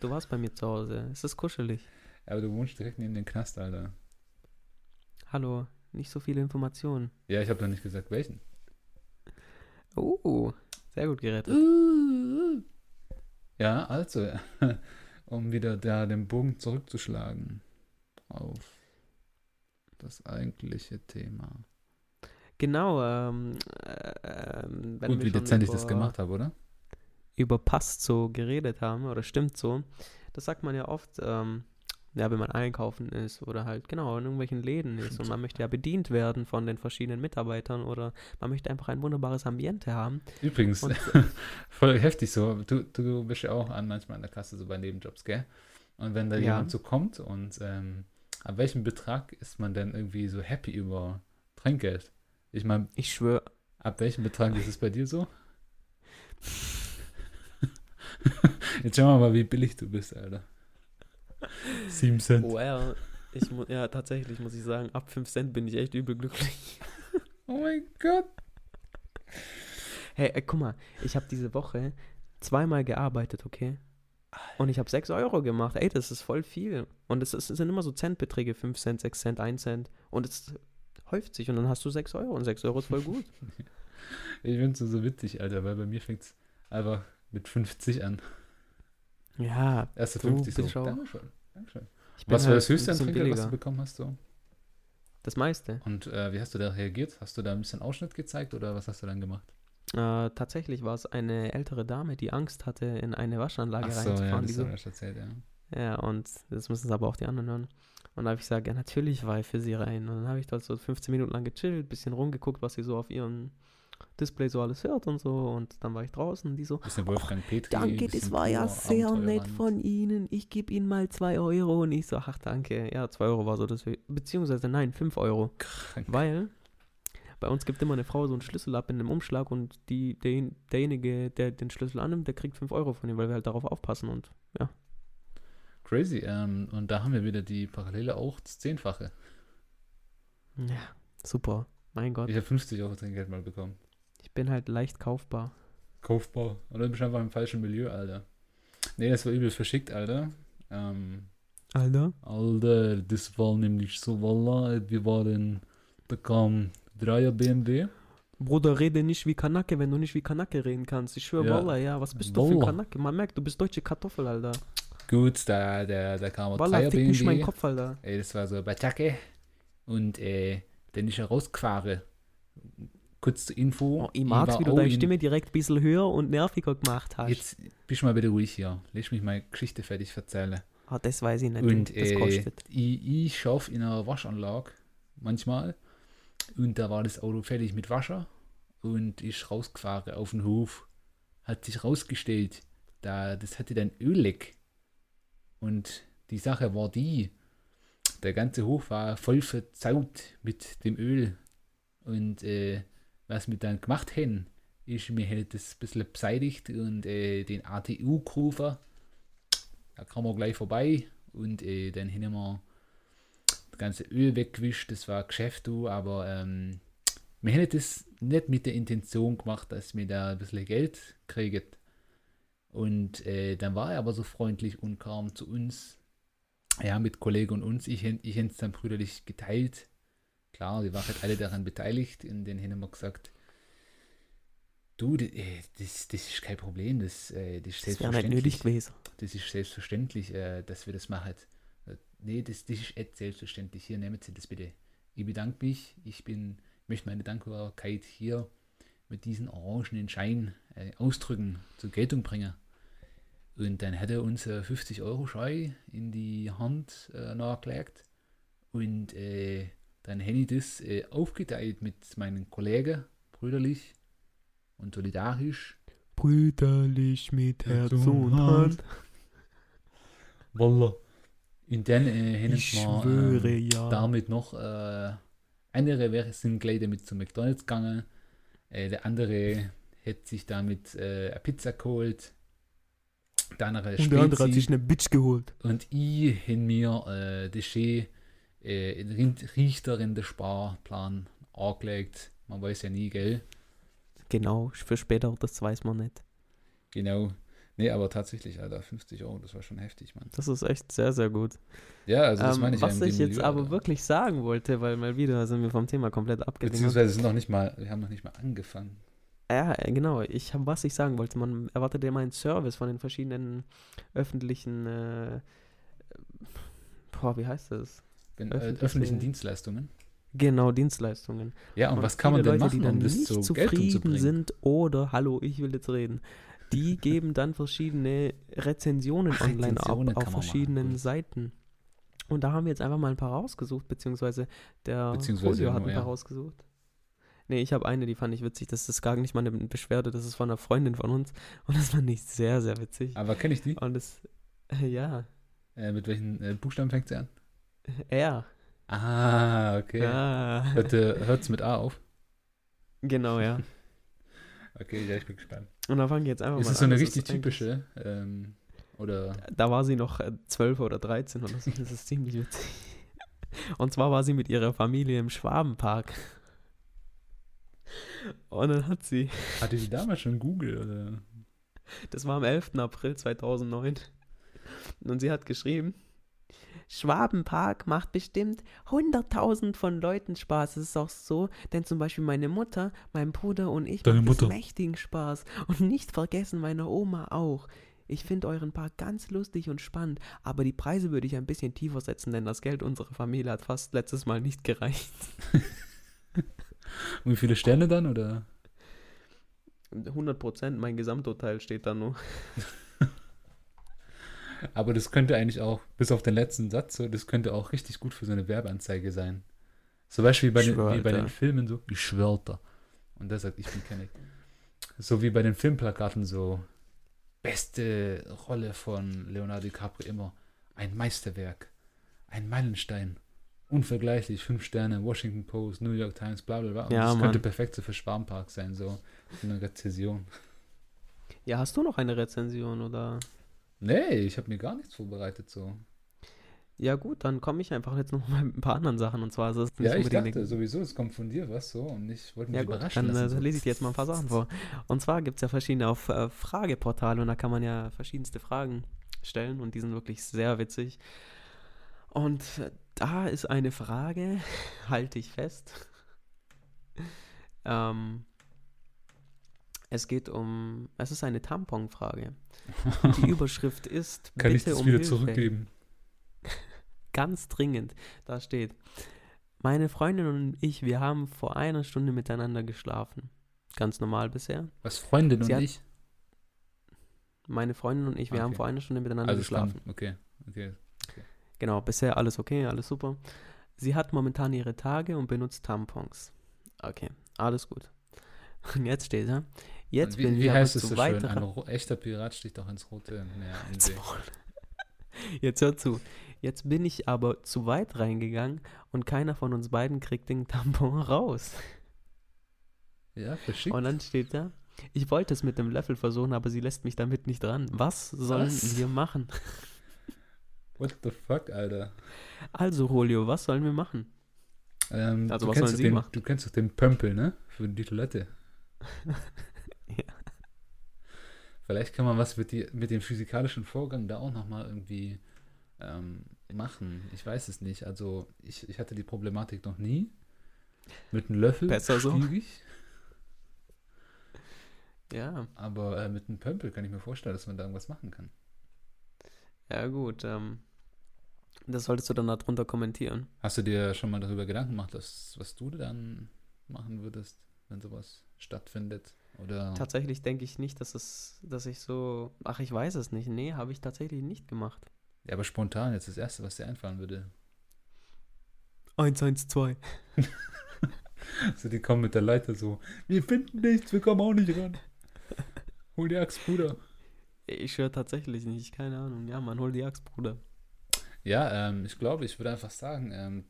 Du warst bei mir zu Hause. Es ist kuschelig. Aber du wohnst direkt neben dem Knast, Alter. Hallo, nicht so viele Informationen. Ja, ich habe doch nicht gesagt, welchen. Oh, sehr gut gerettet. Ja, also, um wieder da den Bogen zurückzuschlagen auf das eigentliche Thema. Genau, ähm, äh, Gut, wie dezent ich das gemacht habe, oder? über passt so geredet haben, oder stimmt so, das sagt man ja oft, ähm, ja, wenn man einkaufen ist oder halt genau in irgendwelchen Läden ist und man möchte ja bedient werden von den verschiedenen Mitarbeitern oder man möchte einfach ein wunderbares Ambiente haben. Übrigens, Und voll heftig so. Du, du bist ja auch an manchmal an der Kasse so bei Nebenjobs, gell? Und wenn da Ja. jemand so kommt und ähm, ab welchem Betrag ist man denn irgendwie so happy über Trinkgeld? Ich meine, ich schwöre, ab welchem Betrag ist es bei dir so? Jetzt schauen wir mal, wie billig du bist, Alter. 7 Cent. well, ich mu ja tatsächlich muss ich sagen, ab 5 Cent bin ich echt übel glücklich. Oh mein Gott. Hey, äh, guck mal, ich habe diese Woche zweimal gearbeitet, okay? Und ich habe 6 Euro gemacht. Ey, das ist voll viel. Und es, ist- es sind immer so Centbeträge, 5 Cent, 6 Cent, 1 Cent. Und es häuft sich und dann hast du 6 Euro und 6 Euro ist voll gut. Ich finde es so witzig, Alter, weil bei mir fängt es einfach mit 50 an. ja, Erste Du 50 so. bist auch- Dankeschön. Was war halt das höchste Trinkgeld, was du bekommen hast? So? Das meiste. Und äh, wie hast du da reagiert? Hast du da ein bisschen Ausschnitt gezeigt oder was hast du dann gemacht? Äh, tatsächlich war es eine ältere Dame, die Angst hatte, in eine Waschanlage Ach so, ja, reinzufahren. das die so, hast du erzählt, ja. Ja, und das müssen es aber auch die anderen hören. Und da habe ich gesagt, ja, natürlich war ich für sie rein. Und dann habe ich dort so 15 Minuten lang gechillt, bisschen rumgeguckt, was sie so auf ihrem Display so alles hört und so. Und dann war ich draußen und die so, Bisschen Wolfgang Petri. danke, das war ja sehr nett von Ihnen. Ich gebe Ihnen mal 2 Euro. Und ich so, ach danke. Ja, 2 Euro war so das. Beziehungsweise nein, 5 Euro. Krank. Weil bei uns gibt immer eine Frau so einen Schlüssel ab in einem Umschlag und die, der, derjenige, der den Schlüssel annimmt, der kriegt 5 Euro von ihm, weil wir halt darauf aufpassen. Und Crazy. Ähm, und da haben wir wieder die Parallele auch das Zehnfache. ja, super. Mein Gott, Ich habe 50 Euro Trinkgeld mal bekommen. Ich bin halt leicht kaufbar. Kaufbar. Oder du bist einfach im falschen Milieu, Alter. Nee, das war übel verschickt, Alter. Ähm, Alter? Alter, das war nämlich so, Wallah, wir waren, da kam Dreier BMW. Bruder, rede nicht wie Kanake, wenn du nicht wie Kanake reden kannst. Ich schwöre, Ja. Wallah, ja, was bist du für ein Wallah. Kanake? Man merkt, du bist deutsche Kartoffel, Alter. Gut, da, da, da kam ein Wallah, Dreier fick nicht meinen BMW. Kopf, Alter. Ey, das war so Batacke. Und äh, dann ist er rausgefahren. Kurz zur Info. Oh, ich mag's, war wie du deine in- Stimme direkt ein bisschen höher und nerviger gemacht hast. Jetzt bist du mal wieder ruhig hier. Lass mich meine Geschichte fertig erzählen. Ah, das weiß ich nicht, Und das äh, kostet. ich, ich schaff in einer Waschanlage manchmal. Und da war das Auto fertig mit Wasser und ist rausgefahren auf den Hof. Hat sich rausgestellt, da, das hatte dann Ölleck. Und die Sache war die, der ganze Hof war voll verzaut mit dem Öl. Und äh, was wir dann gemacht haben, ist, wir hätten das ein bisschen beseitigt und äh, den ATU gerufen. Da kam er gleich vorbei und äh, dann haben wir das ganze Öl weggewischt. Das war Geschäft, aber ähm, wir hätten das nicht mit der Intention gemacht, dass wir da ein bisschen Geld kriegen. Und äh, dann war er aber so freundlich und kam zu uns, ja, mit Kollegen und uns. Ich, ich hätte es dann brüderlich geteilt. Klar, die waren halt alle daran beteiligt und dann haben wir gesagt, du, äh, das, das ist kein Problem, das, äh, das ist Das wäre nicht nötig gewesen. das ist selbstverständlich, äh, dass wir das machen. Nee, das, das ist selbstverständlich. Hier, nehmen Sie das bitte. Ich bedanke mich. Ich bin, möchte meine Dankbarkeit hier mit diesem orangenen Schein ausdrücken, zur Geltung bringen. Und dann hat er uns äh, 50 Euro Schein in die Hand äh, nachgelegt. Und äh, dann hätte ich das äh, aufgeteilt mit meinen Kollegen, brüderlich und solidarisch. Brüderlich mit Herz und und Hand. Wallah. Und dann äh, hätten Ich wir ähm, schwöre, ja. damit noch äh, andere sind gleich damit zu McDonalds gegangen. Äh, der andere hätte sich damit äh, eine Pizza geholt. Der andere Und der andere hat sich eine Bitch geholt. Und ich in mir äh, den Schee äh, in Rind- Richter in den Sparplan angelegt. Man weiß ja nie, gell? Genau, für später, das weiß man nicht. Genau. Nee, aber tatsächlich, Alter, 50 Euro, das war schon heftig, Mann. Das ist echt sehr, sehr gut. Ja, also das ähm, meine ich was ja ich jetzt Milieu, aber Alter. wirklich sagen wollte, weil mal wieder sind wir vom Thema komplett abgedingert. Beziehungsweise sind noch nicht mal, wir haben noch nicht mal angefangen. Ja, äh, genau. Ich habe, was ich sagen wollte, man erwartet ja immer einen Service von den verschiedenen öffentlichen, äh, boah, wie heißt das? Wenn, äh, Öffentliche- öffentlichen Dienstleistungen. Genau, Dienstleistungen. Ja, und, Und was kann man denn Leute, machen, die dann um nicht zu zufrieden sind oder, hallo, ich will jetzt reden, die geben dann verschiedene Rezensionen Ach, online Rezensionen auf machen, verschiedenen gut. Seiten. Und da haben wir jetzt einfach mal ein paar rausgesucht, beziehungsweise der Beziehungsweise Julio hat ein paar ja. rausgesucht. Nee, ich habe eine, die fand ich witzig. Das ist gar nicht mal eine Beschwerde, das ist von einer Freundin von uns. Und das fand ich sehr, sehr witzig. Aber kenne ich die? Und das, ja, Äh, mit welchen äh, Buchstaben fängt sie an? Er. Ah, okay. Ja. Hört, äh, hört's mit A auf? Genau, ja. Okay, ja, ich bin gespannt. Und da fangen wir jetzt einfach Ist mal das so an. eine Das richtig ist eigentlich- typische? Ähm, oder Da war sie noch äh, 12 oder 13 oder so. Das ist ziemlich witzig. Und zwar war sie mit ihrer Familie im Schwabenpark. Und dann hat sie, hatte die damals schon Google? Oder? das war am 11. April 2009, und sie hat geschrieben, Schwabenpark macht bestimmt 100.000 von Leuten Spaß. Es ist auch so, denn zum Beispiel meine Mutter, mein Bruder und ich Deine machen mächtigen Spaß. Und nicht vergessen, meine Oma auch. Ich finde euren Park ganz lustig und spannend, aber die Preise würde ich ein bisschen tiefer setzen, denn das Geld unserer Familie hat fast letztes Mal nicht gereicht. Und wie viele Sterne dann? Oder? 100 Prozent, mein Gesamturteil steht da nur. Aber das könnte eigentlich auch, bis auf den letzten Satz, so, das könnte auch richtig gut für so eine Werbeanzeige sein. Zum Beispiel bei, den, wie bei den. Filmen so, ich schwörter. Und der sagt, ich bin Kenneck. So wie bei den Filmplakaten so, beste Rolle von Leonardo DiCaprio immer. Ein Meisterwerk. Ein Meilenstein. Unvergleichlich. Fünf Sterne, Washington Post, New York Times, bla bla bla. Und Ja, das könnte perfekt so für Schwarmpark sein, so eine Rezession. Ja, hast du noch eine Rezension oder? Nee, ich habe mir gar nichts vorbereitet so. Ja gut, dann komme ich einfach jetzt noch mal mit ein paar anderen Sachen und zwar ist es nicht Ja, ich dachte sowieso, es kommt von dir was so und ich wollte mich Ja gut, überraschen dann lassen. äh, so. lese ich dir jetzt mal ein paar Sachen vor. Und zwar gibt es ja verschiedene auf äh, Frageportale und da kann man ja verschiedenste Fragen stellen und die sind wirklich sehr witzig. Und äh, da ist eine Frage, halte ich fest. ähm, es geht um, es ist eine Tamponfrage. Die Überschrift ist Kann ich Bitte das um wieder Hilfe. zurückgeben? Ganz dringend. Da steht, meine Freundin und ich, wir haben vor einer Stunde miteinander geschlafen. Ganz normal bisher. Was, Freundin Sie und ich? Meine Freundin und ich, wir haben Okay. vor einer Stunde miteinander Also geschlafen. okay, okay. Genau, bisher alles okay, alles super. Sie hat momentan ihre Tage und benutzt Tampons. Okay, alles gut. Und jetzt steht er. Jetzt wie, bin wie ich heißt es zu so schön? weiterer Ein echter Pirat sticht auch ins rote Meer. Im See. Jetzt hör zu. Jetzt bin ich aber zu weit reingegangen und keiner von uns beiden kriegt den Tampon raus. Ja, verschickt. Und dann steht da, ich wollte es mit dem Löffel versuchen, aber sie lässt mich damit nicht ran. Was sollen Was? wir machen? What the fuck, Alter? Also, Rolio, was sollen wir machen? Ähm, Also was sollen doch Sie den, machen? Du kennst doch den Pömpel, ne? Für die Toilette. Vielleicht kann man was mit, die, mit dem physikalischen Vorgang da auch nochmal irgendwie ähm, machen. Ich weiß es nicht. Also ich, ich hatte die Problematik noch nie. Mit einem Löffel Besser so. schwierig. Ja, Aber äh, mit einem Pömpel kann ich mir vorstellen, dass man da irgendwas machen kann. ja gut. Ähm, das solltest du dann darunter kommentieren. Hast du dir schon mal darüber Gedanken gemacht, was, was du dann machen würdest, wenn sowas stattfindet? Oder Tatsächlich denke ich nicht, dass es, dass ich so. Ach, ich weiß es nicht. Nee, habe ich tatsächlich nicht gemacht. ja, aber spontan jetzt das Erste, was dir einfallen würde. 112. So, die kommen mit der Leiter so, wir finden nichts, wir kommen auch nicht ran. Hol die Axt, Bruder. Ich höre tatsächlich nicht, keine Ahnung. Ja, man, hol die Axt, Bruder. Ja, ähm, ich glaube, ich würde einfach sagen, ähm,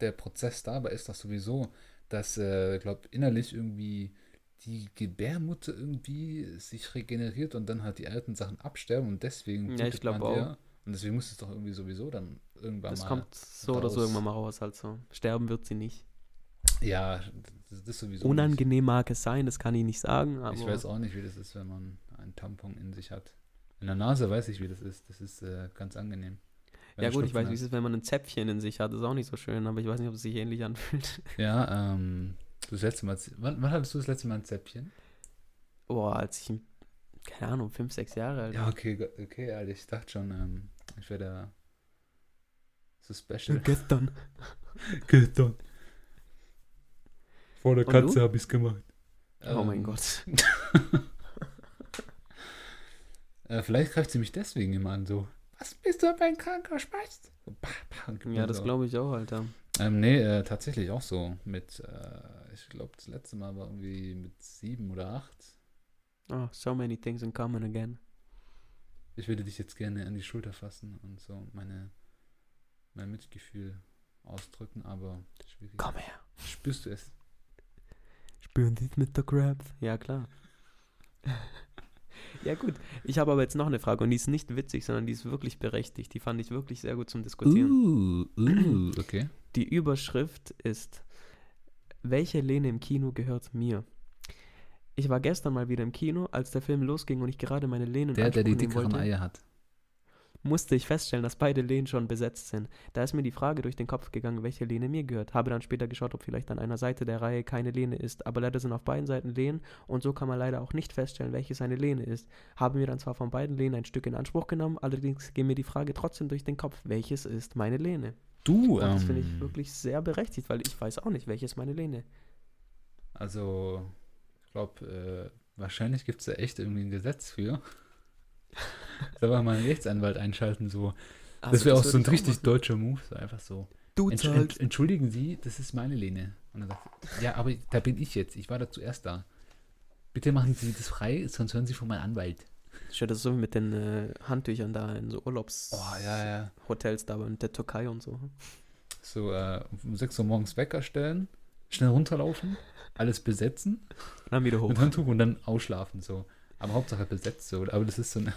der Prozess dabei ist das sowieso, dass, äh, ich glaube, innerlich irgendwie die Gebärmutter irgendwie sich regeneriert und dann halt die alten Sachen absterben und deswegen Ja, ich blutet glaub man auch. Und deswegen muss es doch irgendwie sowieso dann irgendwann Das mal. kommt so oder so raus. irgendwann mal raus, halt so. Sterben wird sie nicht. Ja, das, das ist sowieso. Unangenehm mag es sein, das kann ich nicht sagen, aber Nicht. Ich weiß auch nicht, wie das ist, wenn man einen Tampon in sich hat. In der Nase weiß ich, wie das ist. Das ist äh, ganz angenehm. Wenn ja gut, ich weiß, wie es ist, wenn man ein Zäpfchen in sich hat. Das ist auch nicht so schön, aber ich weiß nicht, ob es sich ähnlich anfühlt. Ja, ähm, das letzte Mal, wann, wann hattest du das letzte Mal ein Zäpfchen? Boah, als ich, keine Ahnung, fünf, sechs Jahre alt Ja, war. okay, okay, Alter, ich dachte schon, ähm, ich wäre da so special. Gestern. Gestern. Vor der Und Katze du? habe ich es gemacht. Oh mein Ähm, Gott. Äh, vielleicht greift sie mich deswegen immer an, so, was bist du für ein kranker Spast? Ja, das glaube ich auch, Alter. Ähm, nee, äh, tatsächlich auch so. Mit, äh, ich glaube, das letzte Mal war irgendwie mit sieben oder acht. Oh, so many things in common again. Ich würde dich jetzt gerne an die Schulter fassen und so meine, mein Mitgefühl ausdrücken, aber schwierig. Komm her. Spürst du es? Spüren Sie es, Mr. Krabs? Ja, klar. ja, gut. Ich habe aber jetzt noch eine Frage und die ist nicht witzig, sondern die ist wirklich berechtigt. Die fand ich wirklich sehr gut zum Diskutieren. Uh, uh, okay. Die Überschrift ist: Welche Lehne im Kino gehört mir? Ich war gestern mal wieder im Kino, als der Film losging und ich gerade meine Lehne Der, der die dickeren wollte, Eier hat. Musste ich feststellen, dass beide Lehnen schon besetzt sind. Da ist mir die Frage durch den Kopf gegangen, welche Lehne mir gehört. Habe dann später geschaut, ob vielleicht an einer Seite der Reihe keine Lehne ist, aber leider sind auf beiden Seiten Lehnen und so kann man leider auch nicht feststellen, welches eine Lehne ist. Habe mir dann zwar von beiden Lehnen ein Stück in Anspruch genommen, allerdings ging mir die Frage trotzdem durch den Kopf, welches ist meine Lehne? Du, Und das ähm, finde ich wirklich sehr berechtigt, weil ich weiß auch nicht, welches meine Lehne. Also, ich glaube, äh, wahrscheinlich gibt es da echt irgendwie ein Gesetz für. Soll man mal einen Rechtsanwalt einschalten, so. Also das wäre auch so ein richtig machen. deutscher Move, so einfach so. Du Entsch zahlst. ent entschuldigen Sie, das ist meine Lehne. Und dann sagt ja, aber da bin ich jetzt. Ich war da zuerst da. Bitte machen Sie das frei, sonst hören Sie von meinem Anwalt. Ich das ist so mit den äh, Handtüchern da in so Urlaubshotels Oh, ja, ja. da in der Türkei und so. So, äh, um 6 Uhr morgens Wecker stellen, schnell runterlaufen, alles besetzen Und dann wieder hoch. mit Handtuch und dann ausschlafen, so. Aber Hauptsache besetzt, so. Aber das ist so eine,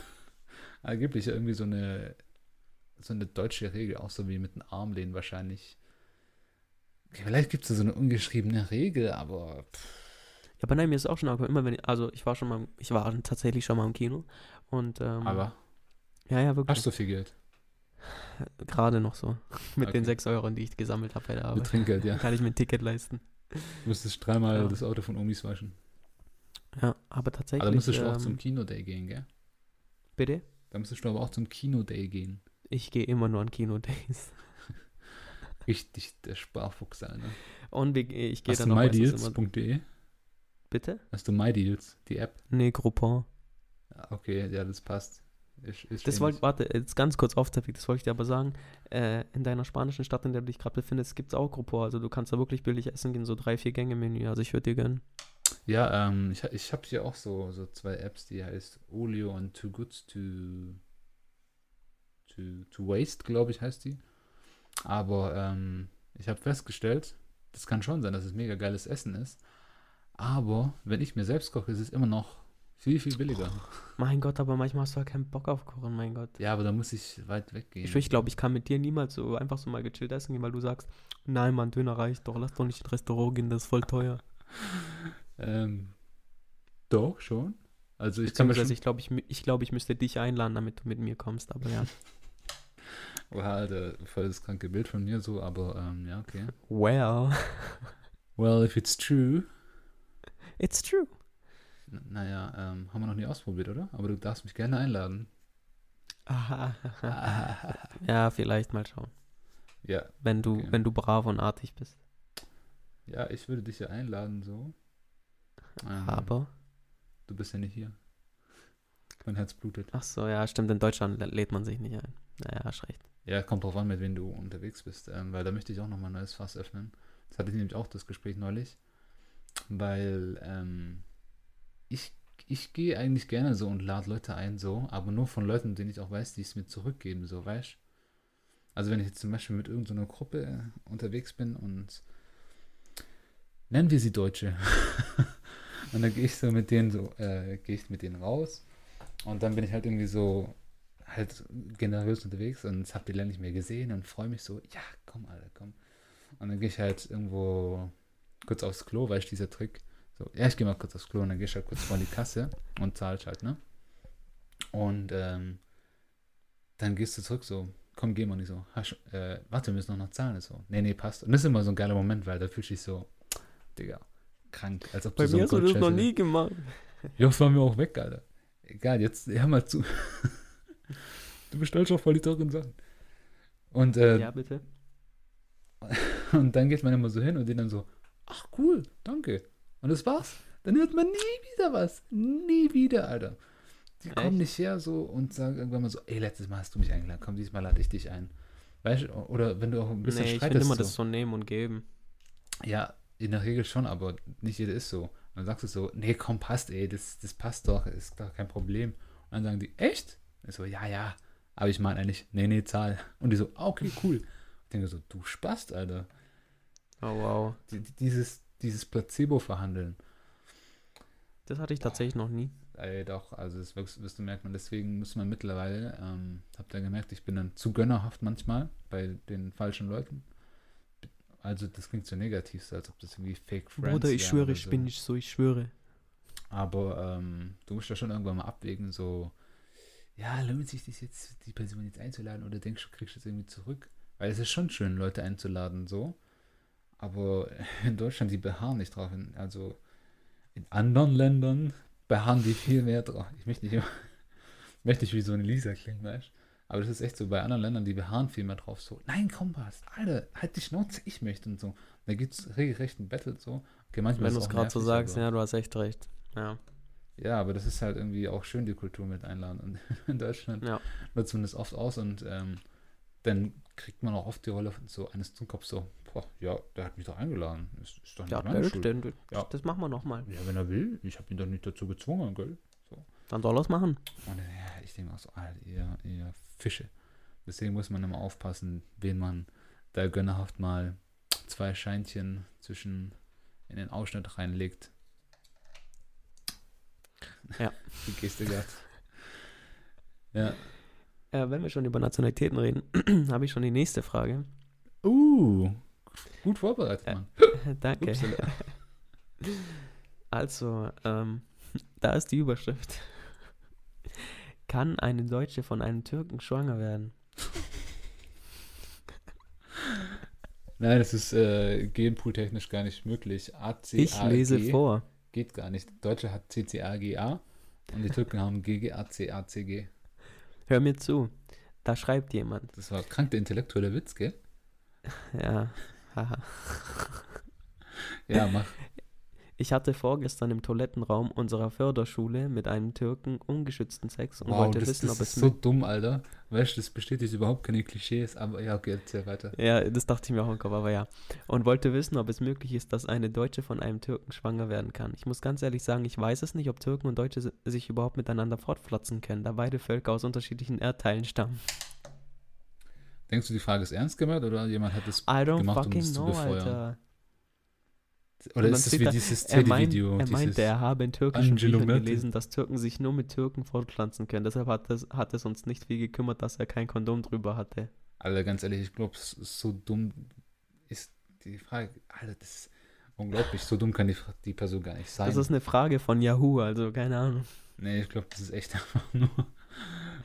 angeblich irgendwie so eine, so eine deutsche Regel, auch so wie mit dem Armlehnen wahrscheinlich. Vielleicht gibt es da so eine ungeschriebene Regel, aber pff, Ja, aber nein, mir ist auch schon aufgefallen, immer wenn ich, also ich war schon mal, ich war tatsächlich schon mal im Kino und ähm, aber ja, ja, wirklich, hast du viel Geld? gerade noch so, mit den Okay. 6 Euro, die ich gesammelt habe bei der Mit Arbeit, Trinkgeld, ja. kann ich mir ein Ticket leisten. Du müsstest dreimal Ja. das Auto von Omis waschen. Ja, aber tatsächlich, Aber da müsstest du auch ähm, zum Kino-Day gehen, gell? bitte? Da müsstest du aber auch zum Kino-Day gehen. Ich gehe immer nur an Kino-Days. Richtig der Sparfuchs, Alter. Und ich gehe Hast dann du auch meistens immer, mydeals.de? bitte? Hast du MyDeals, die App? Nee, Groupon. Ja, Okay, ja, das passt. Ist, ist Das wollte, warte, jetzt ganz kurz off topic, das wollte ich dir aber sagen. Äh, in deiner spanischen Stadt, in der du dich gerade befindest, gibt es auch Groupon. Also du kannst da wirklich billig essen gehen, so drei, vier Gänge Menü. Also ich würde dir gönnen. Ja, ähm, ich, ich habe hier auch so, so zwei Apps, die heißt Olio und Too Good to, to, to Waste, glaube ich, heißt die. Aber ähm, ich habe festgestellt, das kann schon sein, dass es mega geiles Essen ist. Aber wenn ich mir selbst koche, ist es immer noch viel, viel billiger. Mein Gott, aber manchmal hast du ja keinen Bock auf Kochen, mein Gott. Ja, aber da muss ich weit weggehen. Ich, ich glaube, ich kann mit dir niemals so einfach so mal gechillt essen gehen, weil du sagst, nein, Mann, Döner reicht doch, lass doch nicht ins Restaurant gehen, das ist voll teuer. Ähm, doch, schon. Also ich kann mir schon... ich glaube, ich, ich, glaub, ich müsste dich einladen, damit du mit mir kommst, aber ja. Oha, Alter, voll das kranke Bild von mir so, aber ähm, ja, okay. Well, Well, if it's true. it's true. N naja, ähm, haben wir noch nie ausprobiert, oder? Aber du darfst mich gerne einladen. ja, vielleicht mal schauen. ja, Wenn du, Okay. wenn du brav und artig bist. ja, ich würde dich ja einladen, so. Ähm, Aber, Du bist ja nicht hier. Mein Herz blutet. ach so, ja, stimmt, in Deutschland lä- lädt man sich nicht ein. Naja, hast recht. Ja, kommt drauf an, mit wem du unterwegs bist. Ähm, weil da möchte ich auch nochmal ein neues Fass öffnen. Das hatte ich nämlich auch das Gespräch neulich. Weil ähm, ich, ich gehe eigentlich gerne so und lade Leute ein, so, aber nur von Leuten, denen ich auch weiß, die es mir zurückgeben, so, weißt Also wenn ich jetzt zum Beispiel mit irgendeiner Gruppe äh, unterwegs bin und nennen wir sie Deutsche. und dann gehe ich so mit denen so, äh, gehe ich mit denen raus und dann bin ich halt irgendwie so halt generös unterwegs und habt ihr lange nicht mehr gesehen und freue mich so, ja, komm, Alter, komm. Und dann gehe ich halt irgendwo kurz aufs Klo, weil ich dieser Trick, so, ja, ich gehe mal kurz aufs Klo und dann gehe ich halt kurz vor die Kasse und zahlst halt, ne? Und ähm, dann gehst du zurück so, komm, geh mal nicht so, hast, äh, warte, wir müssen noch, noch zahlen, so, nee, nee, passt. Und das ist immer so ein geiler Moment, weil da fühlst du dich so, Digga, krank, als ob Bei so mir hast du das noch nie gemacht. ja, das war mir auch weg, Alter. Egal, jetzt hör mal zu. du bestellst auch voll die teuren Sachen. Und, äh, Ja, bitte. und dann geht man immer so hin und die dann so, ach cool, danke. Und das war's. Dann hört man nie wieder was. Nie wieder, Alter. Die kommen Echt? nicht her so und sagen irgendwann mal so, ey, letztes Mal hast du mich eingeladen, komm, diesmal lade ich dich ein. Weißt du, oder wenn du auch ein bisschen Nee, ich finde streitest. immer so. das so nehmen und geben. Ja, in der Regel schon, aber nicht jeder ist so. Und dann sagst du so, nee, komm, passt, ey, das, das passt doch, ist doch kein Problem. Und dann sagen die, echt? Ich so, ja, ja. Aber ich meine eigentlich, nee, nee, Zahl. Und die so, ah, okay, cool. Ich denke so, du Spast, Alter. Oh, wow. Die, die- dieses, dieses Placebo-Verhandeln. Das hatte ich tatsächlich noch nie. Ey, doch, also das wirst, wirst du merken. Und deswegen muss man mittlerweile, ähm, habt ihr gemerkt, ich bin dann zu gönnerhaft manchmal bei den falschen Leuten. Also das klingt so negativ, als ob das irgendwie Fake Friends Bruder, ich schwöre, ich so. bin nicht so, ich schwöre. Aber ähm, du musst ja schon irgendwann mal abwägen, so, ja, lohnt sich das jetzt, die Person jetzt einzuladen oder denkst du, kriegst du das irgendwie zurück? Weil es ist schon schön, Leute einzuladen, so. Aber in Deutschland, die beharren nicht drauf. Also in anderen Ländern beharren die viel mehr drauf. Ich möchte nicht immer, ich möchte nicht wie so eine Lisa klingen, weißt du? Aber das ist echt so, bei anderen Ländern, die beharren viel mehr drauf. So, nein, komm, passt, Alter, halt die Schnauze, ich möchte und so. Da gibt es regelrecht ein Battle so. Okay, manchmal Wenn du es gerade so sagst, ja, du hast echt recht. Ja. Ja, aber das ist halt irgendwie auch schön, die Kultur mit einladen. Und in Deutschland Ja. nutzt man das oft aus und ähm, dann kriegt man auch oft die Rolle von so eines Zunkopfs so, boah, ja, der hat mich doch eingeladen. Ist, ist doch nicht Ja, meine das, Schuld. das, Ja. das machen wir nochmal. Ja, wenn er will. Ich habe ihn doch nicht dazu gezwungen, gell? Dann soll er es machen. Und ja, ich denke auch so, Alter, ihr, ihr Fische. Deswegen muss man immer aufpassen, wen man da gönnerhaft mal zwei Scheinchen zwischen in den Ausschnitt reinlegt. Ja. Die Geste gehabt. Ja. Äh, wenn wir schon über Nationalitäten reden, habe ich schon die nächste Frage. Uh, gut vorbereitet, Ja. Mann. Danke. Upsala. Also, ähm, da ist die Überschrift. Kann eine Deutsche von einem Türken schwanger werden? Nein, das ist äh, genpooltechnisch gar nicht möglich. ACAG Ich lese vor. geht gar nicht. Deutsche hat CCAGA und die Türken haben GGACACG. Hör mir zu. Da schreibt jemand. Das war krank der intellektuelle Witz, gell? Ja, haha. Ja, mach. Ich hatte vorgestern im Toilettenraum unserer Förderschule mit einem Türken ungeschützten Sex und Wow, wollte das, wissen, das ob es ist so dumm, Alter. Weißt du, das bestätigt überhaupt keine Klischees, aber ja, okay, erzähl weiter. Ja, das dachte ich mir auch im Kopf, aber ja. Und wollte wissen, ob es möglich ist, dass eine Deutsche von einem Türken schwanger werden kann. Ich muss ganz ehrlich sagen, ich weiß es nicht, ob Türken und Deutsche si- sich überhaupt miteinander fortpflanzen können, da beide Völker aus unterschiedlichen Erdteilen stammen. Denkst du, die Frage ist ernst gemeint oder jemand hat das I don't gemacht, um fucking das zu know, befeuern? Alter. Oder ist das wie da, dieses Er, meint, Teddy-Video? er dieses- meinte, er habe in türkischen Angelo Büchern Merkel. gelesen, dass Türken sich nur mit Türken fortpflanzen können. Deshalb hat es, hat es uns nicht viel gekümmert, dass er kein Kondom drüber hatte. Alter, ganz ehrlich, ich glaube, so dumm ist die Frage. Alter, das ist unglaublich. So dumm kann die, die Person gar nicht sein. Das ist eine Frage von Yahoo, also keine Ahnung. nee, ich glaube, das ist echt einfach nur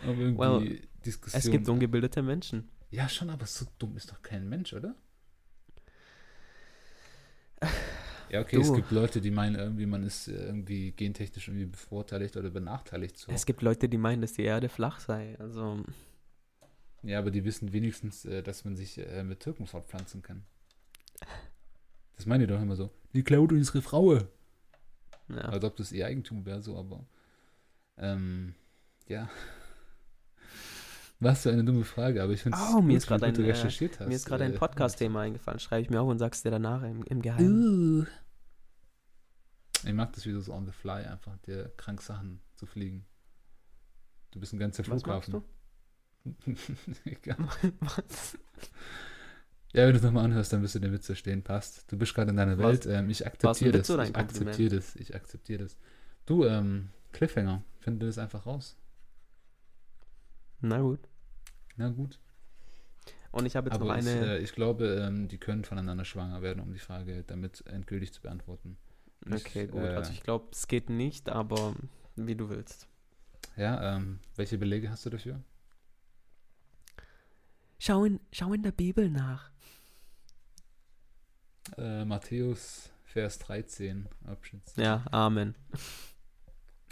um irgendwie Well, Diskussion. Es gibt ungebildete Menschen. ja, schon, aber so dumm ist doch kein Mensch, oder? Ja, okay, es Du. gibt Leute, die meinen irgendwie, man ist irgendwie gentechnisch irgendwie bevorteiligt oder benachteiligt. So. Es gibt Leute, die meinen, dass die Erde flach sei. Also, Ja, aber die wissen wenigstens, äh, dass man sich äh, mit Türken fortpflanzen kann. Das meinen die doch immer so. Die klaut unsere Frau. ja. Als ob das ihr Eigentum wäre, so, aber. Ähm, ja. Was für eine dumme Frage, aber ich finde Oh, mir ist gerade gut du ein, äh, recherchiert hast. Mir ist gerade ein äh, Podcast-Thema eingefallen. Schreibe ich mir auf und sag's dir danach im, im Geheimen. Uh. Ich mag das, wie du so on the fly einfach dir krank Sachen zu fliegen. Du bist ein ganzer Was magst Flughafen. du? Egal. Was? Ja, wenn du es nochmal anhörst, dann wirst du den Witz verstehen. Passt. Du bist gerade in deiner Was- Welt. Ähm, ich akzeptiere das. Ich akzeptiere das. Ich akzeptiere das. Du, ähm, Cliffhanger, finde das einfach raus. Na gut. Na gut. Und ich habe jetzt Aber noch ich, eine. äh, ich glaube, ähm, die können voneinander schwanger werden, um die Frage damit endgültig zu beantworten. Ich, okay, gut. äh, Also ich glaube, es geht nicht, aber wie du willst. Ja, ähm, welche Belege hast du dafür? Schau in, schau in der Bibel nach. Äh, Matthäus, Vers 13, Abschnitt. Ja, Amen.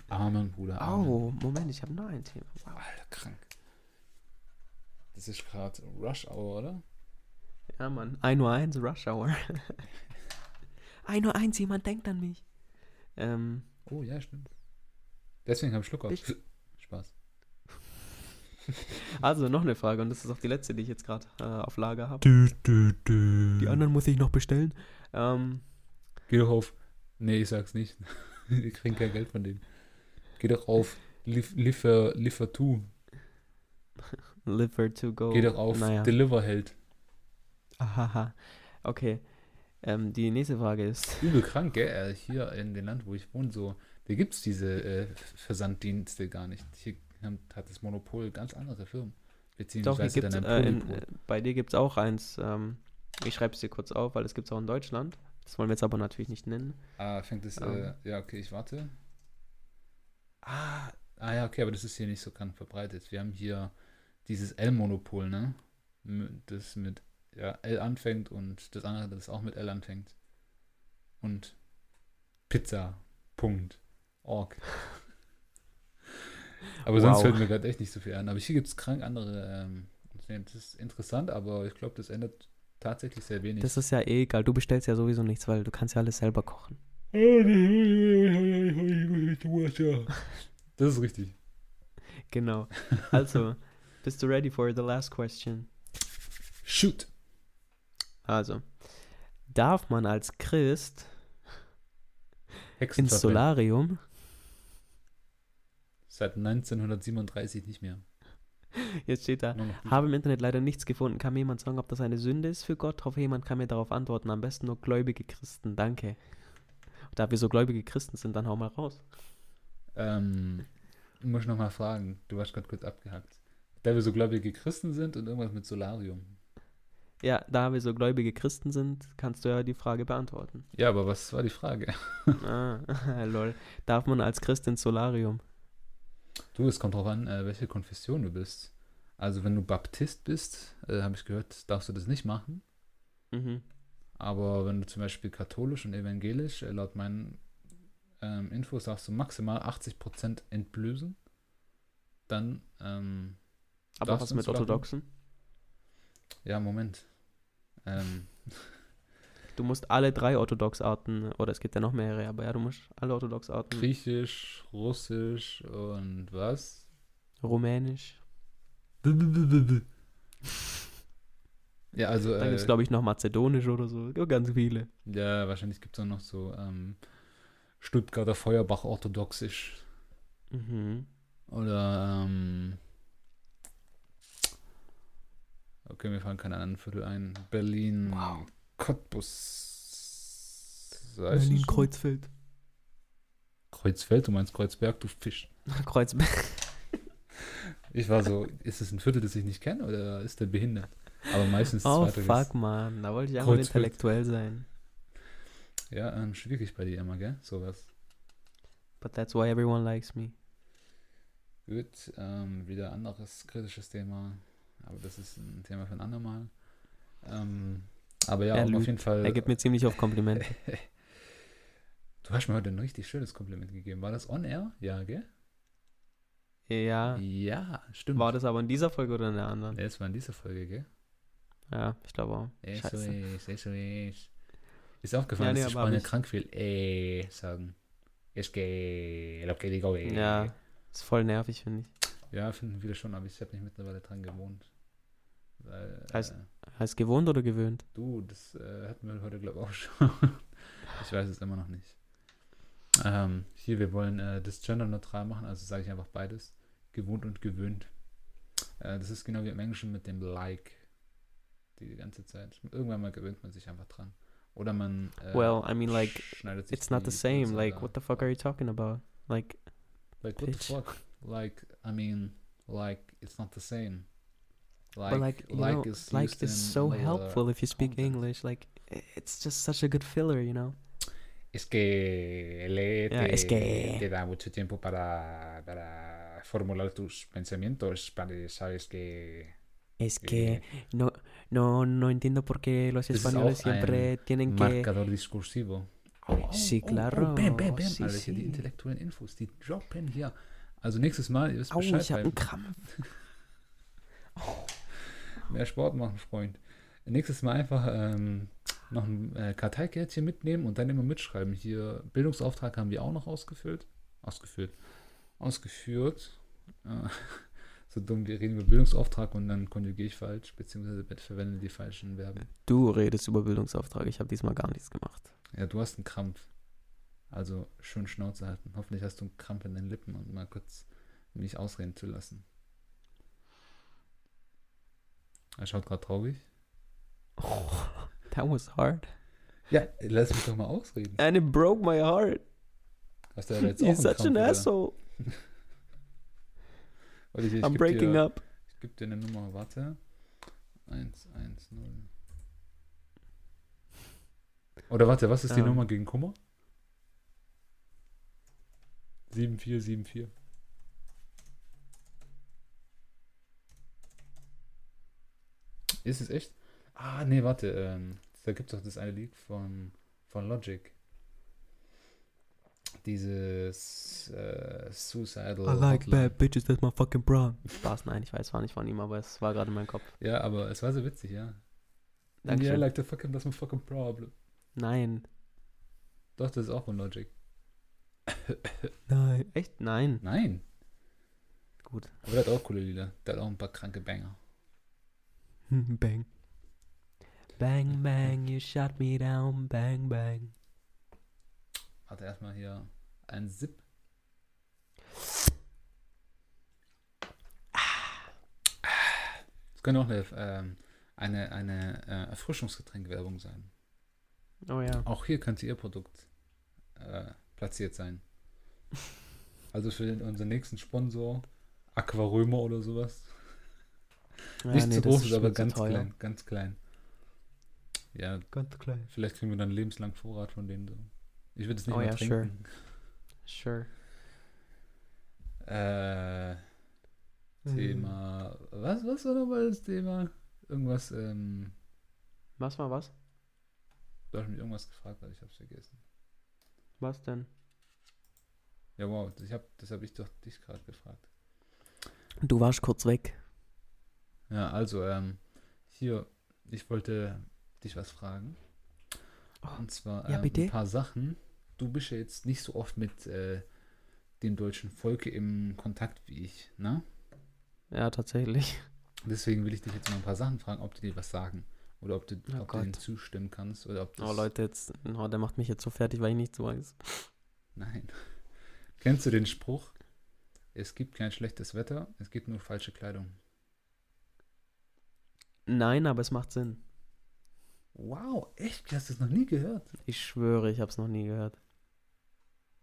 Amen, Bruder. Amen. Oh, Moment, ich habe noch ein Thema. Wow. Alter, krank. Das ist gerade Rush Hour, oder? Ja, Mann. 1 Uhr 1, Rush Hour. 1 Uhr 1, jemand denkt an mich. Ähm, Oh, ja, stimmt. Deswegen habe ich Schluck auf. Ich- Spaß. also noch eine Frage und das ist auch die letzte, die ich jetzt gerade äh, auf Lager habe. Die anderen muss ich noch bestellen. Ähm, Geh doch auf. Nee, ich sag's nicht. Wir kriegen kein Geld von denen. Geh doch auf Liefer, Liefer to. Liver to go. Geh doch auf Naja. Deliverheld. Ahaha. Okay. Ähm, die nächste Frage ist. Übel krank, gell? Äh, Hier in dem Land, wo ich wohne, so, da gibt's diese äh, Versanddienste gar nicht. Hier hat das Monopol ganz andere Firmen. Doch, Beziehungsweise gibt's, dann äh, in, äh, bei dir gibt es auch eins. Ähm, ich schreibe es dir kurz auf, weil es gibt es auch in Deutschland. Das wollen wir jetzt aber natürlich nicht nennen. Ah, fängt es, Ähm. äh, ja, okay, ich warte. Ah, ah, ja, okay, aber das ist hier nicht so krank verbreitet. Wir haben hier dieses L-Monopol, ne? Das mit, ja, L anfängt und das andere, das auch mit L anfängt. Und Pizza, Punkt, Org. Aber sonst Wow. fällt mir gerade echt nicht so viel an. Aber hier gibt es krank andere, ähm, Unternehmen. das ist interessant, aber ich glaube, das ändert tatsächlich sehr wenig. Das ist ja eh egal. Du bestellst ja sowieso nichts, weil du kannst ja alles selber kochen. Das ist richtig. Genau. Also, bist du ready for the last question? Shoot. Also, darf man als Christ ins. Solarium? Seit 1937 nicht mehr. Jetzt steht da, habe im Internet leider nichts gefunden. Kann mir jemand sagen, ob das eine Sünde ist für Gott? Hoffe, jemand kann mir darauf antworten. Am besten nur gläubige Christen. Danke. Da wir so gläubige Christen sind, dann hau mal raus. Ähm, muss ich noch mal fragen. Du warst gerade kurz abgehackt. Da wir so gläubige Christen sind und irgendwas mit Solarium. Ja, da wir so gläubige Christen sind, kannst du ja die Frage beantworten. Ja, aber was war die Frage? ah, lol. Darf man als Christ ins Solarium? Du, es kommt drauf an, äh, welche Konfession du bist. Also wenn du Baptist bist, äh, habe ich gehört, darfst du das nicht machen. Mhm. Aber wenn du zum Beispiel katholisch und evangelisch, äh, laut meinen ähm, Infos darfst du maximal 80% entblößen. Dann, ähm, Aber Darfst was mit? Orthodoxen? ja, Moment. Ähm, Du musst alle drei Orthodox-Arten, oder es gibt ja noch mehrere, aber ja, du musst alle Orthodox-Arten, Griechisch, Russisch und was? Rumänisch. Ja, also, Dann gibt es, äh, glaube ich, noch Mazedonisch oder so. Ja, Ganz viele. ja, wahrscheinlich gibt es auch noch so ähm, Stuttgarter Feuerbach orthodoxisch. Mhm. Oder, ähm, okay, mir fallen keine anderen Viertel ein. Berlin, Wow. Cottbus. Berlin? Kreuzfeld. Kreuzfeld, du meinst Kreuzberg, du Fisch. Kreuzberg. Ich war so, ist es ein Viertel, das ich nicht kenne oder ist der behindert? Aber meistens Oh, fuck, man. Da wollte ich einfach Kreuzfeld. intellektuell sein. Ja, ähm, schwierig bei dir immer, gell? Sowas. But that's why everyone likes me. Gut, ähm, wieder anderes kritisches Thema. Aber das ist ein Thema für ein andermal. Ähm, aber ja, auf jeden Fall. Er gibt mir ziemlich auf Komplimente. Du hast mir heute ein richtig schönes Kompliment gegeben. War das on air? Ja, gell? Ja. Ja, stimmt. War das aber in dieser Folge oder in der anderen? Ja, es war in dieser Folge, gell? Ja, ich glaube auch. So Scheiße. ist, so ist. Ist aufgefallen, Ja, nee, dass die Spanier krank viel äh sagen. Es lo que digo eh. Ja, ist voll nervig, finde ich. Ja, finden viele schon, aber ich habe mich mittlerweile dran gewohnt. Weil, Heißt- äh, Heißt gewohnt oder gewöhnt? du, das äh, hatten wir heute, glaube ich, auch schon. ich weiß es immer noch nicht. Ähm, hier, wir wollen äh, das genderneutral machen, also sage ich einfach beides. Gewohnt und gewöhnt. Äh, das ist genau wie im Englischen mit dem like. Die ganze Zeit. Irgendwann mal gewöhnt man sich einfach dran. Oder man äh, Well, I mean, like, schneidet sich It's not the same. Like, what the fuck are you talking about? Like, Like, what the Bitch. fuck? Like, I mean, like, it's not the same. But like, you know, is like is so another helpful if you speak. English. Like, it's just such a good filler, you know? Es que Ya, te, es que- te da mucho tiempo para, para formular tus pensamientos, para, sabes que... Es que que no, no, no entiendo por qué los españoles siempre tienen que. Marcador diskursivo. Sí, claro. bam, bam, bam. Sí, Alter, hier die sí. intellektuellen Infos, die droppen hier. Also nächstes Mal, ihr wisst Au, Bescheid, ich hab weil einen Krampf. Mehr Sport machen, Freund. Nächstes Mal einfach ähm, noch ein äh, Karteikärtchen mitnehmen und dann immer mitschreiben. Hier, Bildungsauftrag haben wir auch noch ausgefüllt. Ausgefüllt. Ausgeführt. Äh, so dumm, wir reden über Bildungsauftrag und dann konjugiere ich falsch, beziehungsweise verwende die falschen Verben. Du redest über Bildungsauftrag. Ich habe diesmal gar nichts gemacht. Ja, du hast einen Krampf. Also schön Schnauze halten. Hoffentlich hast du einen Krampf in den Lippen und mal kurz mich ausreden zu lassen. Er schaut gerade traurig. That was hard. Ja, lass mich doch mal ausreden. And it broke my heart. Hast du ja jetzt auch You're einen such Krampf, an asshole. Warte, ich, ich I'm breaking dir, up. Ich gebe dir eine Nummer, warte. 1, 1, 0. Oder warte, was ist die Ähm. Nummer gegen Kummer? 7474. Ist es echt? Ah, nee, warte. Ähm, da gibt es doch das eine Lied von, von Logic. Dieses äh, Suicidal. I like Hotline. bad bitches, that's my fucking bra. Spaß, nein, ich weiß, war nicht von ihm, aber es war gerade in meinem Kopf. Ja, aber es war so witzig, ja. Dankeschön. Yeah, like the fucking, that's my fucking problem. Nein. Doch, das ist auch von Logic. Nein. Echt? Nein. Nein. Gut. Aber der hat auch coole Lieder. Der hat auch ein paar kranke Banger. bang. Bang, bang, you shot me down. Bang, bang. Warte erstmal hier ein Sip. Das könnte auch eine, ähm, eine, eine äh, Erfrischungsgetränk-Werbung sein. Oh ja. Auch hier könnte Ihr Produkt äh, platziert sein. Also für den, unseren nächsten Sponsor, Aquarömer oder sowas. Ja Nicht zu das groß, ist aber zu ganz teuer. klein, ganz klein. Ja, Ganz klein. vielleicht kriegen wir dann lebenslang Vorrat von denen. So. Ich würde es nicht Oh mehr ja, trinken. Sure. Äh, Hm. Thema. Was, was war nochmal das Thema? Irgendwas, ähm. Was war was? Du hast mich irgendwas gefragt, aber ich hab's vergessen. Was denn? Ja, wow, ich hab, das habe ich doch dich gerade gefragt. Du warst kurz weg. Ja, also, ähm, hier, ich wollte dich was fragen. Oh, Und zwar ja, ähm, ein paar Sachen. Du bist ja jetzt nicht so oft mit äh, dem deutschen Volke im Kontakt wie ich, ne? Ja, tatsächlich. Deswegen will ich dich jetzt mal ein paar Sachen fragen, ob die dir was sagen. Oder ob du, Oh ob du denen zustimmen kannst. Oder ob das, Oh Leute, jetzt, oh, der macht mich jetzt so fertig, weil ich nichts weiß. Nein. Kennst du den Spruch? Es gibt kein schlechtes Wetter, es gibt nur falsche Kleidung. Nein, aber es macht Sinn. Wow, echt? Hast du das noch nie gehört? Ich schwöre, ich habe es noch nie gehört.